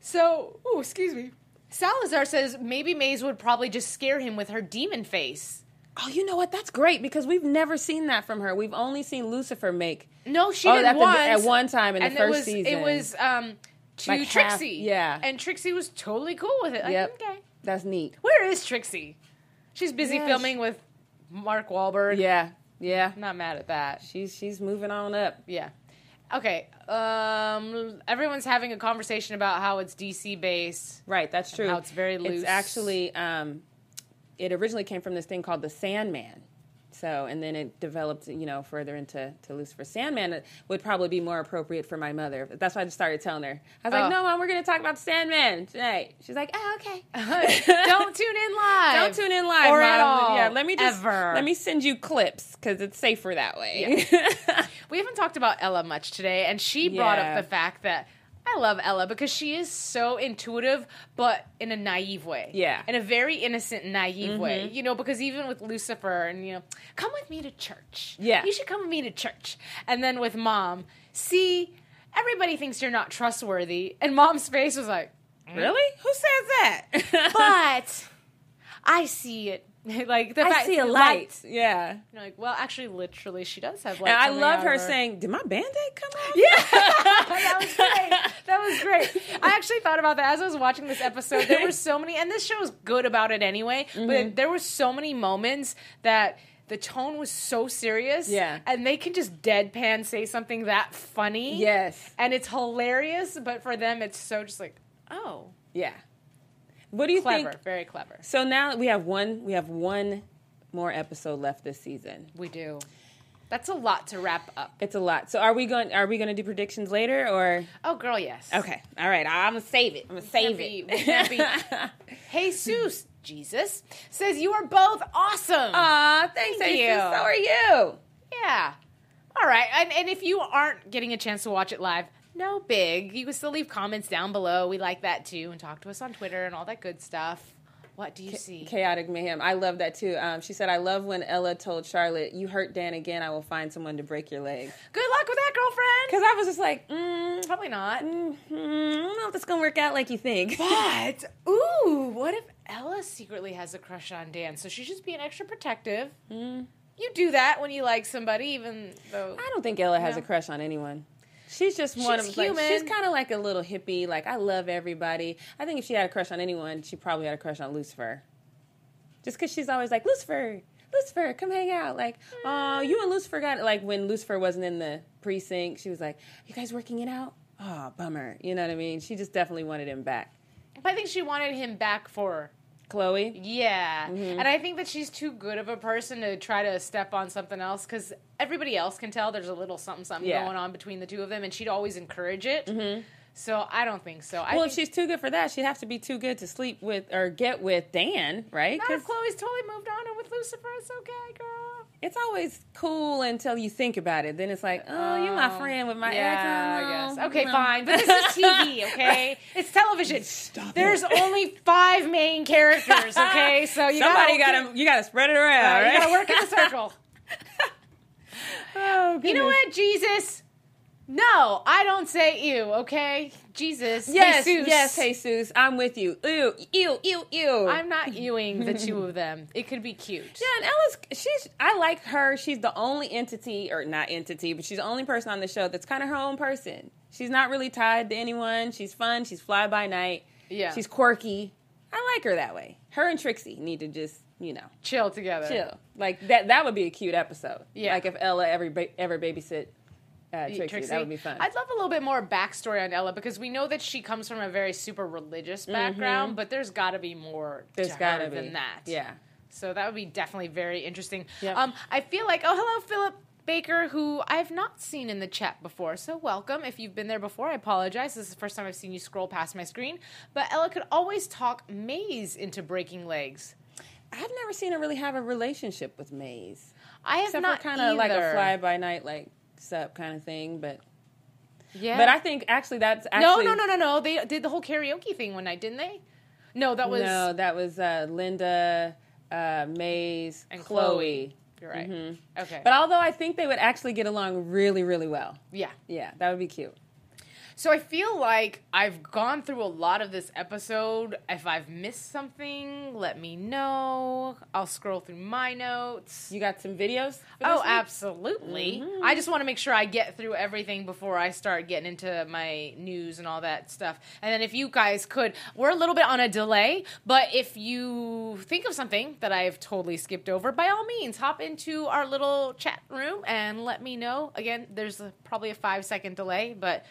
S2: So, oh, excuse me. Salazar says maybe Maze would probably just scare him with her demon face.
S5: Oh, you know what? That's great because we've never seen that from her. We've only seen Lucifer make
S2: No, she
S5: Oh,
S2: did
S5: the-
S2: once
S5: at one time in the first
S2: it was,
S5: season.
S2: It was um to
S5: Like half-
S2: Trixie.
S5: yeah.
S2: and Trixie was totally cool with it. Like,
S5: Yep.
S2: okay,
S5: That's neat.
S2: where is Trixie? She's busy filming with Mark Wahlberg.
S5: Yeah, yeah.
S2: not mad at that.
S5: She's she's moving on up.
S2: Yeah. Okay. Um, everyone's having a conversation about how it's DC based.
S5: Right, that's true.
S2: how it's very loose.
S5: It's actually um, it originally came from this thing called the Sandman. So, and then it developed, you know, further into to Lucifer. Sandman It would probably be more appropriate for my mother. That's why I just started telling her. I was
S2: Oh.
S5: like, "No, mom, we're going to talk about Sandman tonight." She's like, "Oh, okay."
S2: Don't tune in live.
S5: Don't tune in live,
S2: or
S5: Mom.
S2: at all.
S5: Yeah, let me just
S2: ever.
S5: let me send you clips because it's safer that way.
S2: We haven't talked about Ella much today, and she brought
S5: Yeah.
S2: up the fact that I love Ella because she is so intuitive, but in a naive way.
S5: Yeah.
S2: In a very innocent, naive way. Mm-hmm. You know, because even with Lucifer, and, you know, come with me to church.
S5: Yeah.
S2: You should come with me to church. And then with mom, see, everybody thinks you're not trustworthy. And mom's face was like,
S5: really? Mm. Who says that?
S2: but I see it. like the
S5: I
S2: fact,
S5: see a light. Yeah.
S2: You're like, well, actually, literally, she does have light.
S5: And I love
S2: out
S5: her saying, "Did my band-aid come off?"
S2: Yeah, that was great. That was great. I actually thought about that as I was watching this episode. There were so many, and this show is good about it anyway.
S5: Mm-hmm.
S2: But there were so many moments that the tone was so serious.
S5: Yeah.
S2: and they can just deadpan say something that funny.
S5: Yes.
S2: and it's hilarious. But for them, it's so just like, oh,
S5: Yeah. What do you
S2: clever,
S5: think?
S2: very clever.
S5: So now we have one. We have one more episode left this season.
S2: We do. That's a lot to wrap up.
S5: It's a lot. So are we going? Are we going to do predictions later or?
S2: Oh, girl, yes.
S5: Okay. All right. I'm gonna save it. I'm gonna save
S2: be-
S5: it.
S2: can't be- Jesus, Jesus says you are both awesome.
S5: Aw, thanks,
S2: Thank
S5: Jesus.
S2: you.
S5: So are you.
S2: Yeah. All right. And, and if you aren't getting a chance to watch it live, no big. You can still leave comments down below. We like that too. And talk to us on Twitter and all that good stuff. What do you see?
S5: Chaotic mayhem. I love that too. Um, she said, "I love when Ella told Charlotte, you hurt Dan again. I will find someone to break your leg."
S2: Good luck with that, girlfriend.
S5: Because I was just like, mm,
S2: Probably not.
S5: mm, I don't know if it's gonna work out like you think.
S2: But, ooh, what if Ella secretly has a crush on Dan? So she's just being extra protective.
S5: Mm.
S2: You do that when you like somebody, even though.
S5: I don't think Ella has
S2: No.
S5: a crush on anyone. She's just one
S2: She's
S5: of like
S2: human.
S5: she's kind of like a little hippie. Like I love everybody. I think if she had a crush on anyone, she probably had a crush on Lucifer. Just because she's always like Lucifer, Lucifer, come hang out. Like, oh, you and Lucifer got it. like when Lucifer wasn't in the precinct, she was like, "You guys working it out? Oh, bummer." You know what I mean? She just definitely wanted him back.
S2: I think she wanted him back for
S5: Chloe,
S2: Yeah.
S5: Mm-hmm.
S2: And I think that she's too good of a person to try to step on something else because everybody else can tell there's a little something something
S5: Yeah.
S2: going on between the two of them, and she'd always encourage it. So I don't think so. I
S5: well, if she's too good for that, she'd have to be too good to sleep with or get with Dan, right?
S2: not if Chloe's totally moved on and with Lucifer, it's okay, girl.
S5: It's always cool until you think about it. Then it's like, oh, you're my oh, friend with my
S2: yeah,
S5: ex.
S2: I
S5: No,
S2: guess. Okay,
S5: no.
S2: fine. But this is TV, okay? It's television.
S5: Stop
S2: There's
S5: it.
S2: only five main characters, okay? So you
S5: Somebody
S2: gotta,
S5: got to you got to spread it around. right?
S2: You gotta work in the circle.
S5: Oh,
S2: You know what, Jesus? No, I don't say ew, okay? Jesus.
S5: Yes,
S2: Jesus.
S5: yes, Jesus, I'm with you. Ew, ew, ew, ew.
S2: I'm not ewing the two of them. It could be cute.
S5: Yeah, and Ella's she's I like her. She's the only entity or not entity, but she's the only person on the show that's kind of her own person. She's not really tied to anyone. She's fun. She's fly by night.
S2: Yeah.
S5: She's quirky. I like her that way. Her and Trixie need to just you know
S2: Chill together.
S5: chill. Like that. That would be a cute episode.
S2: Yeah.
S5: Like if Ella ever ba- ever babysit uh, Trixie,
S2: Trixie.
S5: that would be fun.
S2: I'd love a little bit more backstory on Ella because we know that she comes from a very super religious background, but there's got to be more.
S5: Mm-hmm. There's
S2: to
S5: gotta
S2: her
S5: be
S2: than that.
S5: Yeah.
S2: So that would be definitely very interesting.
S5: Yep.
S2: Um, I feel like, oh, hello, Philip Baker, who I've not seen in the chat before. So welcome. If you've been there before, I apologize. This is the first time I've seen you scroll past my screen. But Ella could always talk Maze into breaking legs.
S5: I've never seen her really have a relationship with Maze.
S2: I have
S5: Except
S2: not
S5: kind of like a fly by night, like sup kind of thing. But
S2: Yeah.
S5: but I think actually that's
S2: no,
S5: actually
S2: no, no, no, no. They did the whole karaoke thing one night, didn't they? No, that was
S5: no, that was uh, Linda, uh, Maze,
S2: and
S5: Chloe.
S2: Chloe. You're right.
S5: Mhm.
S2: Okay.
S5: But although I think they would actually get along really, really well.
S2: yeah.
S5: Yeah, that would be cute.
S2: So I feel like I've gone through a lot of this episode. If I've missed something, let me know. I'll scroll through my notes.
S5: You got some videos?
S2: Oh, absolutely. Mm-hmm. I just want to make sure I get through everything before I start getting into my news and all that stuff. And then if you guys could, we're a little bit on a delay, but if you think of something that I've totally skipped over, by all means, hop into our little chat room and let me know. Again, there's a, probably a five second delay, but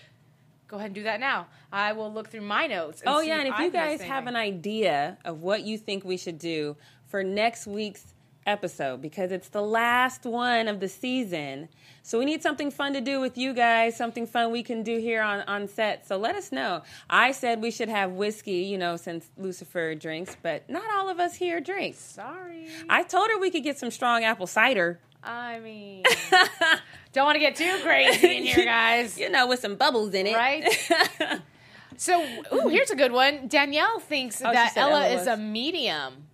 S2: go ahead and do that now. I will look through my notes.
S5: Oh
S2: see
S5: yeah, and if you guys have an idea of what you think we should do for next week's episode, because it's the last one of the season, so we need something fun to do with you guys, something fun we can do here on on set. So let us know. I said we should have whiskey, you know, since Lucifer drinks, but not all of us here drink.
S2: Sorry.
S5: I told her we could get some strong apple cider.
S2: I mean, don't want to get too crazy in here, guys.
S5: You know, with some bubbles in it.
S2: Right? So, ooh, here's a good one. Danielle thinks
S5: Oh,
S2: that Ella,
S5: Ella
S2: is a medium.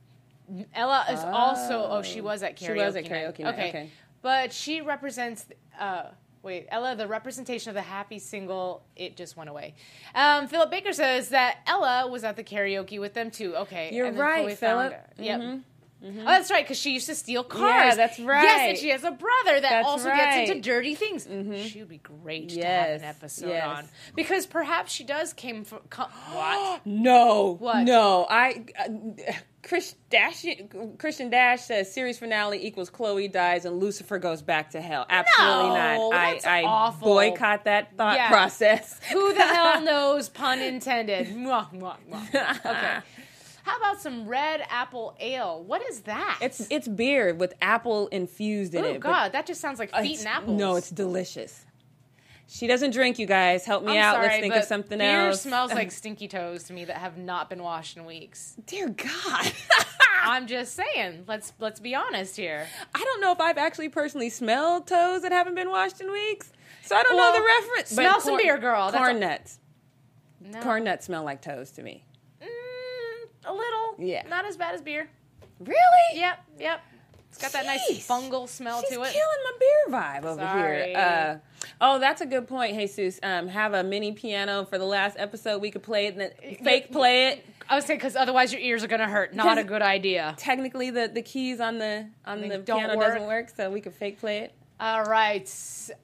S2: Ella is also. Oh, she was at karaoke.
S5: She was at karaoke night,
S2: Okay.
S5: okay.
S2: but she represents. Uh, wait, Ella, the representation of the happy single. It just went away. Um, Philip Baker says that Ella was at the karaoke with them too. Okay,
S5: You're right,
S2: found
S5: Philip.
S2: her. Yep.
S5: Mhm.
S2: Oh, that's right, because she used to steal cars.
S5: Yeah, that's right.
S2: Yes, and she has a brother that
S5: That's
S2: also
S5: right.
S2: gets into dirty things. She would be great to have an episode
S5: yes.
S2: on because perhaps she does came from co- what?
S5: No,
S2: What?
S5: No, I uh, Chris Dash, Christian Dash says series finale equals Chloe dies and Lucifer goes back to hell. Absolutely
S2: No,
S5: not.
S2: that's
S5: I, I
S2: awful.
S5: boycott that thought
S2: Yeah.
S5: process.
S2: Who the hell knows? Pun intended. Mwah, mwah, mwah. Okay. How about some red apple ale? What is that?
S5: It's it's beer with apple infused in
S2: oh
S5: it. but
S2: god, that just sounds like feet and apples.
S5: No, it's delicious. She doesn't drink, you guys. Help me
S2: I'm
S5: out.
S2: sorry,
S5: Let's think
S2: but
S5: of something
S2: beer
S5: else.
S2: Beer smells like stinky toes to me that have not been washed in weeks.
S5: Dear God.
S2: I'm just saying. Let's let's be honest here.
S5: I don't know if I've actually personally smelled toes that haven't been washed in weeks. So I don't
S2: Well,
S5: know the reference.
S2: smell some beer, girl. That's
S5: Corn
S2: a-
S5: nuts.
S2: No.
S5: Corn nuts smell like toes to me.
S2: A little.
S5: Yeah.
S2: Not as bad as beer.
S5: Really?
S2: Yep, yep. It's got that nice
S5: Jeez.
S2: fungal smell
S5: She's
S2: to it.
S5: killing my beer vibe over
S2: Sorry.
S5: here. Uh, oh, that's a good point, Jesus. Um, have a mini piano for the last episode. We could play it, and then fake play it.
S2: I was saying because otherwise your ears are gonna hurt. Not a good idea.
S5: Technically, the, the keys on the on
S2: They
S5: the
S2: don't
S5: piano
S2: work.
S5: doesn't work, so we could fake play it.
S2: All right.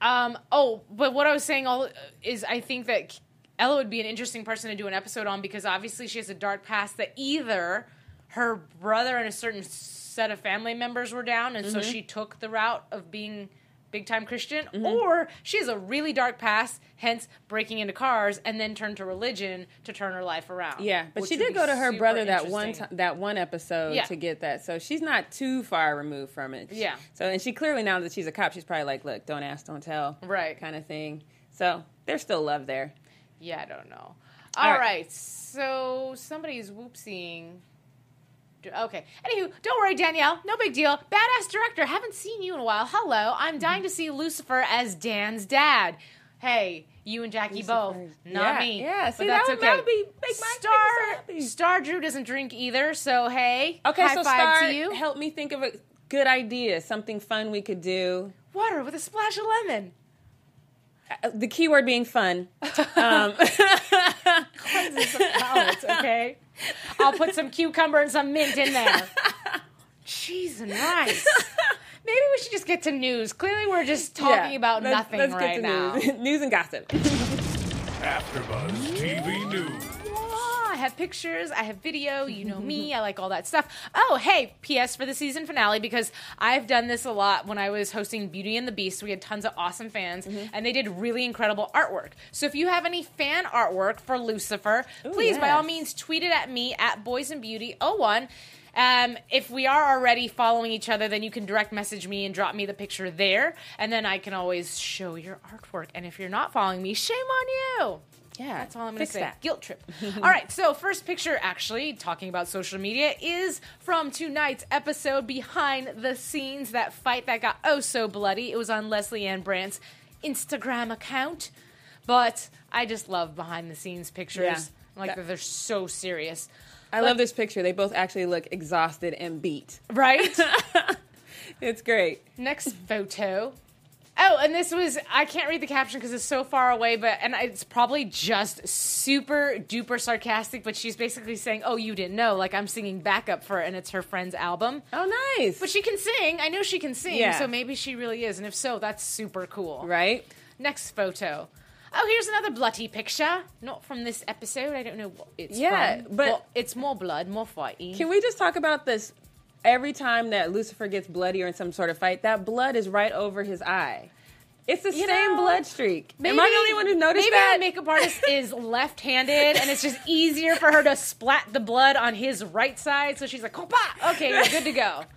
S2: Um. Oh, but what I was saying all is I think that Ella would be an interesting person to do an episode on because obviously she has a dark past that either her brother and a certain set of family members were down, and so mm-hmm. she took the route of being big time Christian, mm-hmm. or she has a really dark past, hence breaking into cars, and then turned to religion to turn her life around.
S5: Yeah, but she did go to her brother that one time, that one episode
S2: Yeah.
S5: to get that, so she's not too far removed from it.
S2: Yeah.
S5: So and she clearly now that she's a cop, she's probably like, look, don't ask, don't tell,
S2: Right.
S5: kind of thing. So there's still love there.
S2: Yeah, I don't know.
S5: All
S2: All
S5: right.
S2: right. so somebody's whoopsing. Okay. Anywho, don't worry, Danielle. No big deal. Badass director. Haven't seen you in a while. Hello. I'm mm-hmm. dying to see Lucifer as Dan's dad. Hey, you and Jackie both, not
S5: Yeah,
S2: me.
S5: yeah.
S2: But
S5: See,
S2: that's
S5: that would-
S2: okay.
S5: that would be- make my- make me so
S2: Star
S5: happy.
S2: Star Drew doesn't drink either, so hey.
S5: Okay,
S2: high
S5: so
S2: five
S5: Star,
S2: to you.
S5: help me think of a good idea, something fun we could do.
S2: Water with a splash of lemon.
S5: Uh, The keyword being fun. Um,
S2: Cleanses the palate, okay? I'll put some cucumber and some mint in there. Cheese and rice. Maybe we should just get to news. Clearly, we're just talking
S5: yeah,
S2: about
S5: let's-
S2: nothing
S5: let's
S2: right
S5: get to
S2: now.
S5: News. news and gossip.
S3: AfterBuzz TV News.
S2: I have pictures, I have video, you know me, I like all that stuff. Oh, hey, PS for the season finale because I've done this a lot when I was hosting Beauty and the Beast. We had tons of awesome fans and they did really incredible artwork. So if you have any fan artwork for Lucifer, please by all means tweet it at me at Boys and Beauty 01 Um, if we are already following each other, then you can direct message me and drop me the picture there, and then I can always show your artwork. And if you're not following me, shame on you.
S5: Yeah,
S2: That's all I'm going to say.
S5: that.
S2: Guilt trip. all right, so first picture, actually, talking about social media, is from tonight's episode Behind the Scenes, that fight that got oh so bloody. It was on Lesley-Ann Brandt's Instagram account. But I just love behind the scenes pictures.
S5: Yeah.
S2: Like
S5: That-
S2: that they're so serious.
S5: I love this picture. They both actually look exhausted and beat.
S2: Right?
S5: It's great.
S2: Next photo. Oh, and this was I can't read the caption because it's so far away, but and it's probably just super duper sarcastic, but she's basically saying, "Oh, you didn't know, like I'm singing backup for it and it's her friend's album."
S5: Oh, nice.
S2: But she can sing. I know she can sing,
S5: Yeah.
S2: so maybe she really is. And if so, that's super cool.
S5: right?
S2: Next photo. Oh, here's another bloody picture. Not from this episode. I don't know what it's
S5: Yeah,
S2: from.
S5: but-
S2: Well, it's more blood, more fighting.
S5: Can we just talk about this? Every time that Lucifer gets bloody or in some sort of fight, that blood is right over his eye. It's the
S2: You
S5: same
S2: know,
S5: blood streak. Am I the only one who noticed
S2: maybe
S5: that?
S2: our makeup artist is left-handed, and it's just easier for her to splat the blood on his right side. So she's like! Okay, you're good to go.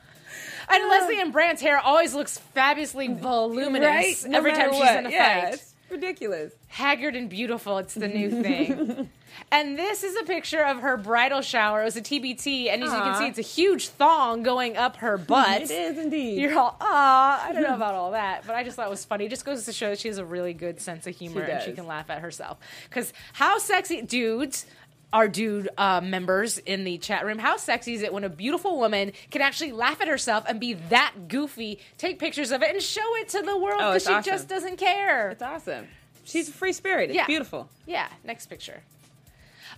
S2: And Lesley-Ann Brandt's hair always looks fabulously voluminous
S5: right? No
S2: every time she's
S5: what.
S2: in a
S5: yeah,
S2: fight.
S5: Ridiculous.
S2: Haggard and beautiful, it's the new thing. and this is a picture of her bridal shower. It was a TBT, and as you can see, it's a huge thong going up her butt.
S5: It is indeed.
S2: You're all, ah, I don't know about all that, but I just thought it was funny. It just goes to show that she has a really good sense of humor and she can laugh at herself. Because how sexy, dudes, our dude uh, members in the chat room, how sexy is it when a beautiful woman can actually laugh at herself and be that goofy, take pictures of it, and show it to the world
S5: Oh,
S2: because
S5: it's
S2: she
S5: awesome.
S2: just doesn't care?
S5: It's awesome. She's a free spirit. It's
S2: Yeah.
S5: beautiful.
S2: Yeah, next picture.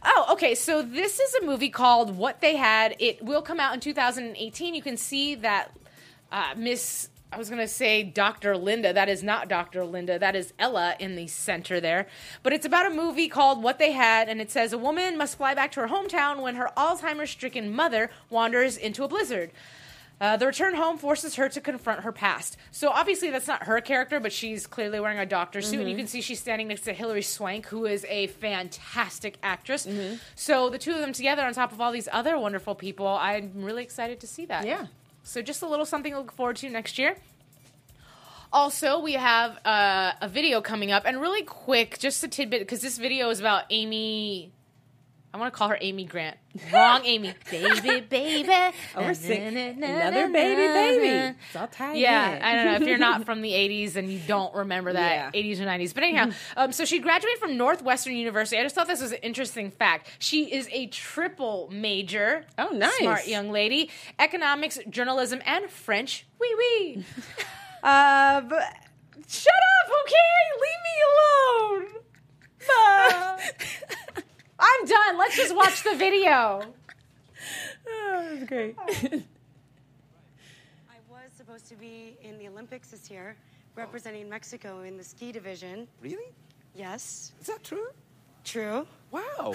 S2: Oh, okay. So this is a movie called What They Had. It will come out in 2018. You can see that uh, Miss. I was going to say Dr. Linda. That is not Dr. Linda. That is Ella in the center there. But it's about a movie called What They Had, and it says a woman must fly back to her hometown when her Alzheimer's stricken mother wanders into a blizzard. Uh, the return home forces her to confront her past. So obviously that's not her character, but she's clearly wearing a doctor suit, and you can see she's standing next to Hilary Swank, who is a fantastic actress. So the two of them together, on top of all these other wonderful people, I'm really excited to see that.
S5: Yeah.
S2: So just a little something to look forward to next year. Also, we have uh, a video coming up, and really quick, just a tidbit, because this video is about Aimee. I want to call her Amy Grant. Wrong, Amy. baby, baby.
S5: Oh, we're sing- another baby, baby. It's all tied
S2: Yeah,
S5: in.
S2: I don't know if you're not from the 80s and you don't remember that
S5: Yeah.
S2: 80s or 90s. But anyhow, um, so she graduated from Northwestern University. I just thought this was an interesting fact. She is a triple major.
S5: Oh, nice.
S2: Smart young lady. Economics, journalism, and French. Wee wee. uh, but shut up, okay? Leave me alone. I'm done. Let's just watch the video.
S5: Oh, that's great.
S6: I was supposed to be in the Olympics this year, representing Mexico in the ski division.
S7: Really?
S6: Yes,
S7: Is that true?
S6: true.
S7: Wow.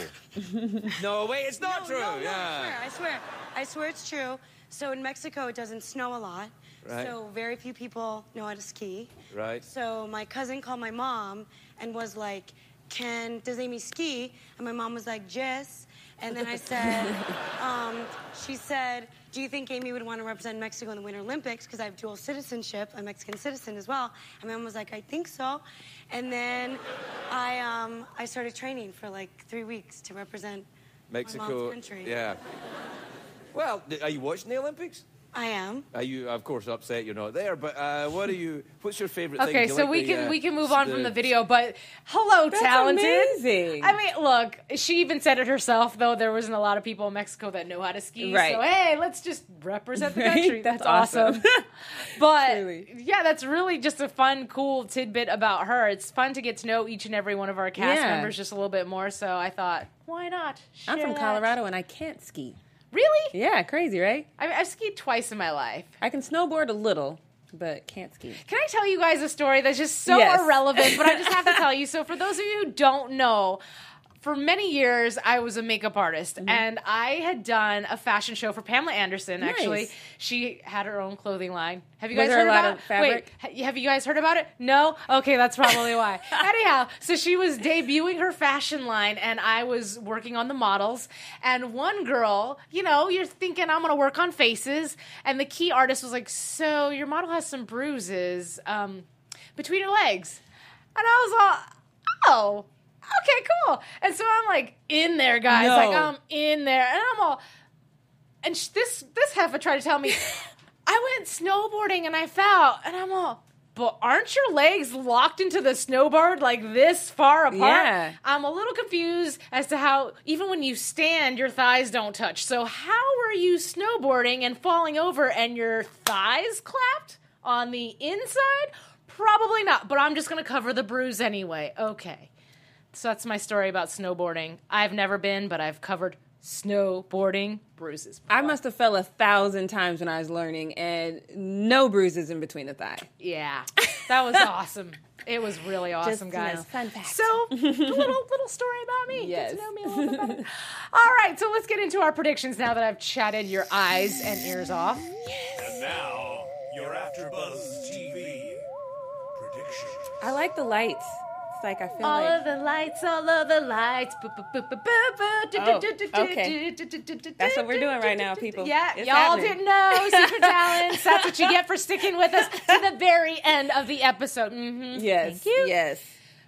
S7: no, wait, it's not true.
S6: No, no,
S7: yeah.
S6: I swear, I swear, I swear it's true. So in Mexico, it doesn't snow a lot.
S7: Right.
S6: So very few people know how to ski.
S7: Right.
S6: So my cousin called my mom and was like, "Can does Aimee ski?" And my mom was like, "Yes." And then I said, um, she said, "Do you think Aimee would want to represent Mexico in the Winter Olympics? Because I have dual citizenship, a Mexican citizen as well." And my mom was like, "I think so." And then I um, I started training for like three weeks to represent my
S7: Mexico.
S6: mom's country.
S7: Yeah. Well, are you watching the Olympics?
S6: I am.
S7: Are you, of course, upset you're not there? But uh, what are you? What's your favourite thing?
S2: Okay,
S7: Do
S2: so
S7: like
S2: we
S7: the,
S2: can
S7: uh,
S2: we can move on from
S7: the-
S2: the video, but hello,
S5: That's
S2: talented.
S5: amazing.
S2: I mean, look, she even said it herself, though there wasn't a lot of people in Mexico that know how to ski.
S5: Right.
S2: So hey, let's just represent the country.
S5: That's
S2: That's, awesome.
S5: awesome.
S2: but
S5: Truly.
S2: yeah, that's really just a fun, cool tidbit about her. It's fun to get to know each and every one of our cast
S5: Yeah.
S2: members just a little bit more. So I thought, why not?
S5: I'm from
S2: that?
S5: Colorado and I can't ski.
S2: Really?
S5: Yeah, crazy, right?
S2: I, mean, I've skied twice in my life.
S5: I can snowboard a little, but can't ski.
S2: Can I tell you guys a story that's just so
S5: Yes.
S2: irrelevant, but I just have to tell you. So, for those of you who don't know, for many years, I was a makeup artist,
S5: Mm-hmm.
S2: and I had done a fashion show for Pamela Anderson. Actually, she had her own clothing line. Have you guys heard about?
S5: of fabric?
S2: Wait, have you guys heard about it? No. Okay, that's probably why. Anyhow, so she was debuting her fashion line, and I was working on the models. And one girl, you know, you're thinking I'm gonna work on faces, and the key artist was like, "So your model has some bruises um, between her legs," and I was all, "Oh." Okay, cool. And so I'm like in there, guys.
S5: No.
S2: Like I'm in there, and I'm all, and sh- this this heifer tried to tell me I went snowboarding and I fell, and I'm all. But aren't your legs locked into the snowboard like this far apart?
S5: Yeah.
S2: I'm a little confused as to how even when you stand, your thighs don't touch. So how are you snowboarding and falling over and your thighs clapped on the inside? Probably not. But I'm just gonna cover the bruise anyway. Okay. So that's my story about snowboarding. I've never been, but I've covered snowboarding bruises.
S5: I must have fell a thousand times when I was learning, and no bruises in between the thigh.
S2: Yeah, that was awesome. It was really awesome,
S5: Just, you
S2: guys.
S5: know, fun fact.
S2: So, a little little story about me.
S5: Yes.
S2: Get to know me a little bit better. All right, so let's get into our predictions now that I've chatted your eyes and ears off. Yes.
S8: And now, your AfterBuzz TV prediction.
S5: I like the lights. Like I feel
S2: All
S5: like
S2: of the lights, all of the lights.
S5: Oh, okay. That's what we're doing right now, people.
S2: Yeah,
S5: It's
S2: y'all
S5: happening.
S2: didn't know. Secret talents. That's what you get for sticking with us to the very end of the episode. hmm
S5: yes,
S2: Thank you.
S5: yes,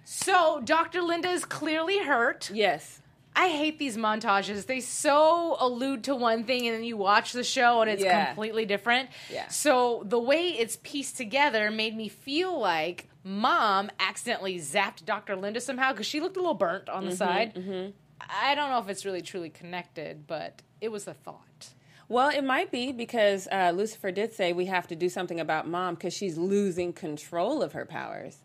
S2: So, Dr. Linda is clearly hurt.
S5: yes.
S2: I hate these montages. They so allude to one thing and then you watch the show and it's
S5: Yeah.
S2: completely different.
S5: Yeah.
S2: So the way it's pieced together made me feel like mom accidentally zapped Dr. Linda somehow because she looked a little burnt on the
S5: Mm-hmm,
S2: side. I don't know if it's really truly connected, but it was a thought.
S5: Well, it might be because uh, Lucifer did say we have to do something about mom because she's losing control of her powers.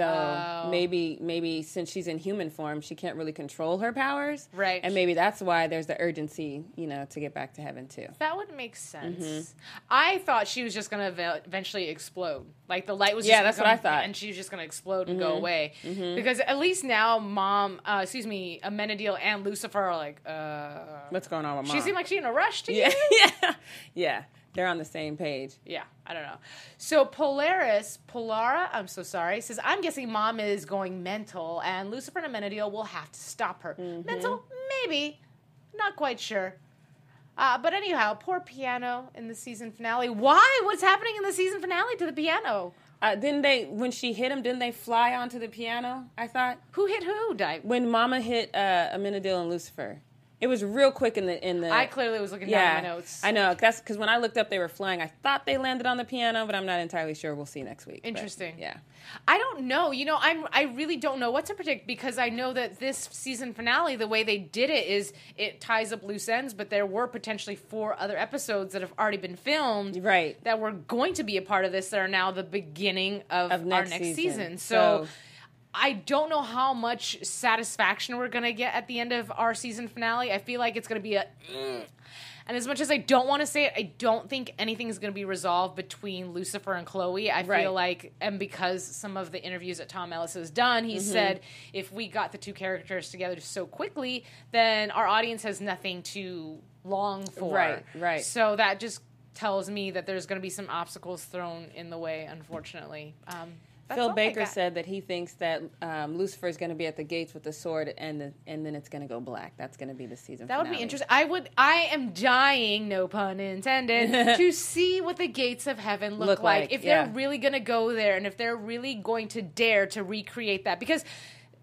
S5: So
S2: Oh.
S5: maybe, maybe since she's in human form, she can't really control her powers,
S2: Right.
S5: And maybe that's why there's the urgency, you know, to get back to heaven too.
S2: That would make sense.
S5: Mm-hmm.
S2: I thought she was just going to eventually explode. Like the light was
S5: Yeah,
S2: just
S5: that's what I thought. Mm-hmm.
S2: And she was just going to explode and go away. Because at least now, mom, uh, excuse me, Amenadiel and Lucifer are like, uh.
S5: What's going on with mom?
S2: She seemed like she in a rush to
S5: yeah,
S2: you.
S5: yeah, yeah. They're on the same page.
S2: Yeah, I don't know. So Polaris, Polara, I'm so sorry, says, I'm guessing mom is going mental and Lucifer and Amenadiel will have to stop her.
S5: Mm-hmm.
S2: Mental? Maybe. Not quite sure. Uh, but anyhow, poor piano in the season finale. Why? What's happening in the season finale to the piano?
S5: Uh, didn't they? When she hit him, didn't they fly onto the piano? I thought
S2: Who hit who? Di-
S5: when Mama hit uh, Amenadiel and Lucifer, it was real quick in the in the.
S2: I clearly was looking
S5: yeah,
S2: down at my notes.
S5: I know. That's because when I looked up, they were flying. I thought they landed on the piano, but I'm not entirely sure. We'll see next week. but,
S2: Interesting.
S5: yeah.
S2: I don't know. You know, I'm I really don't know what to predict because I know that this season finale, the way they did it is it ties up loose ends, but there were potentially four other episodes that have already been filmed,
S5: Right.
S2: That were going to be a part of this that are now the beginning of,
S5: Of
S2: our
S5: next
S2: next
S5: season.
S2: season. So.
S5: So-
S2: I don't know how much satisfaction we're gonna get at the end of our season finale. I feel like it's gonna be a, mm. and as much as I don't want to say it, I don't think anything is gonna be resolved between Lucifer and Chloe. I
S5: Right.
S2: feel like, and because some of the interviews that Tom Ellis has done, he
S5: Mm-hmm.
S2: said if we got the two characters together so quickly, then our audience has nothing to long for.
S5: Right, right.
S2: So that just tells me that there's gonna be some obstacles thrown in the way, unfortunately. Um,
S5: Phil Baker said that he thinks that um, Lucifer is going to be at the gates with the sword, and the, and then it's going to go black. That's going to be the season.
S2: That would be interesting. I would. I am dying, no pun intended, to see what the gates of heaven look,
S5: Look
S2: like.
S5: like,
S2: If
S5: yeah.
S2: they're really going to go there, and if they're really going to dare to recreate that, because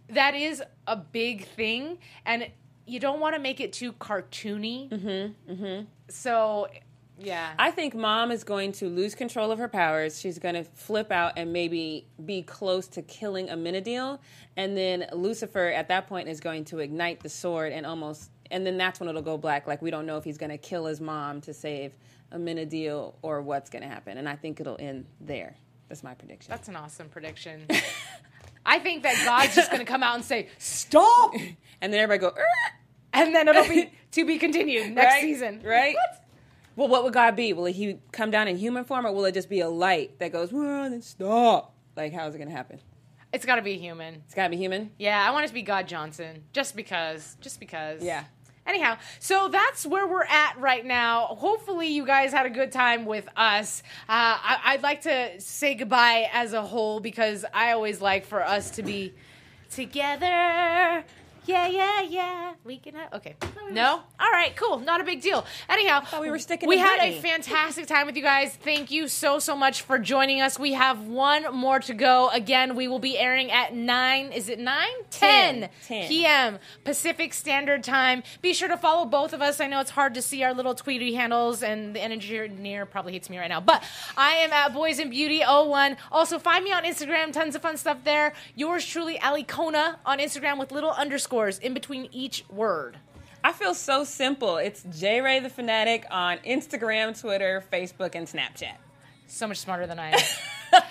S2: that is a big thing, and you don't want to make it too cartoony. Mm-hmm. Mm-hmm. So, yeah.
S5: I think mom is going to lose control of her powers. She's going to flip out and maybe be close to killing Amenadiel. And then Lucifer at that point is going to ignite the sword and almost, and then that's when it'll go black. Like we don't know if he's going to kill his mom to save Amenadiel or what's going to happen. And I think it'll end there. That's my prediction.
S2: That's an awesome prediction. I think that God's just going to come out and say, "Stop,"
S5: and then everybody go,
S2: and then it'll be to be continued next
S5: Right?
S2: season.
S5: Right?
S2: What?
S5: Well, what would God be? Will he come down in human form or will it just be a light that goes, well, then stop? Like, how's it going to happen?
S2: It's got to be human.
S5: It's gotta be human.
S2: Yeah, I want it to be God Johnson, just because. Just because.
S5: Yeah.
S2: Anyhow, so that's where we're at right now. Hopefully, you guys had a good time with us. Uh, I- I'd like to say goodbye as a whole because I always like for us to be together. Yeah, yeah, yeah. We can have. Okay. No? All right, cool. Not a big deal. Anyhow,
S5: we were sticking
S2: We had a fantastic time with you guys. Thank you so, so much for joining us. We have one more to go. Again, we will be airing at 9. Is it 9? 10,
S5: 10.
S2: p.m. Pacific Standard Time. Be sure to follow both of us. I know it's hard to see our little Tweety handles, and the engineer probably hates me right now. But I am at Boys and Beauty 01. Also, find me on Instagram. Tons of fun stuff there. Yours truly, Alikona, on Instagram with little underscores in between each word.
S5: I feel so simple. It's J Rae the Fanatic on Instagram, Twitter, Facebook, and Snapchat.
S2: So much smarter than I am.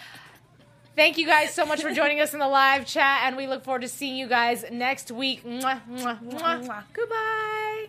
S2: Thank you guys so much for joining us in the live chat, and we look forward to seeing you guys next week. Mwah, mwah, mwah. Goodbye.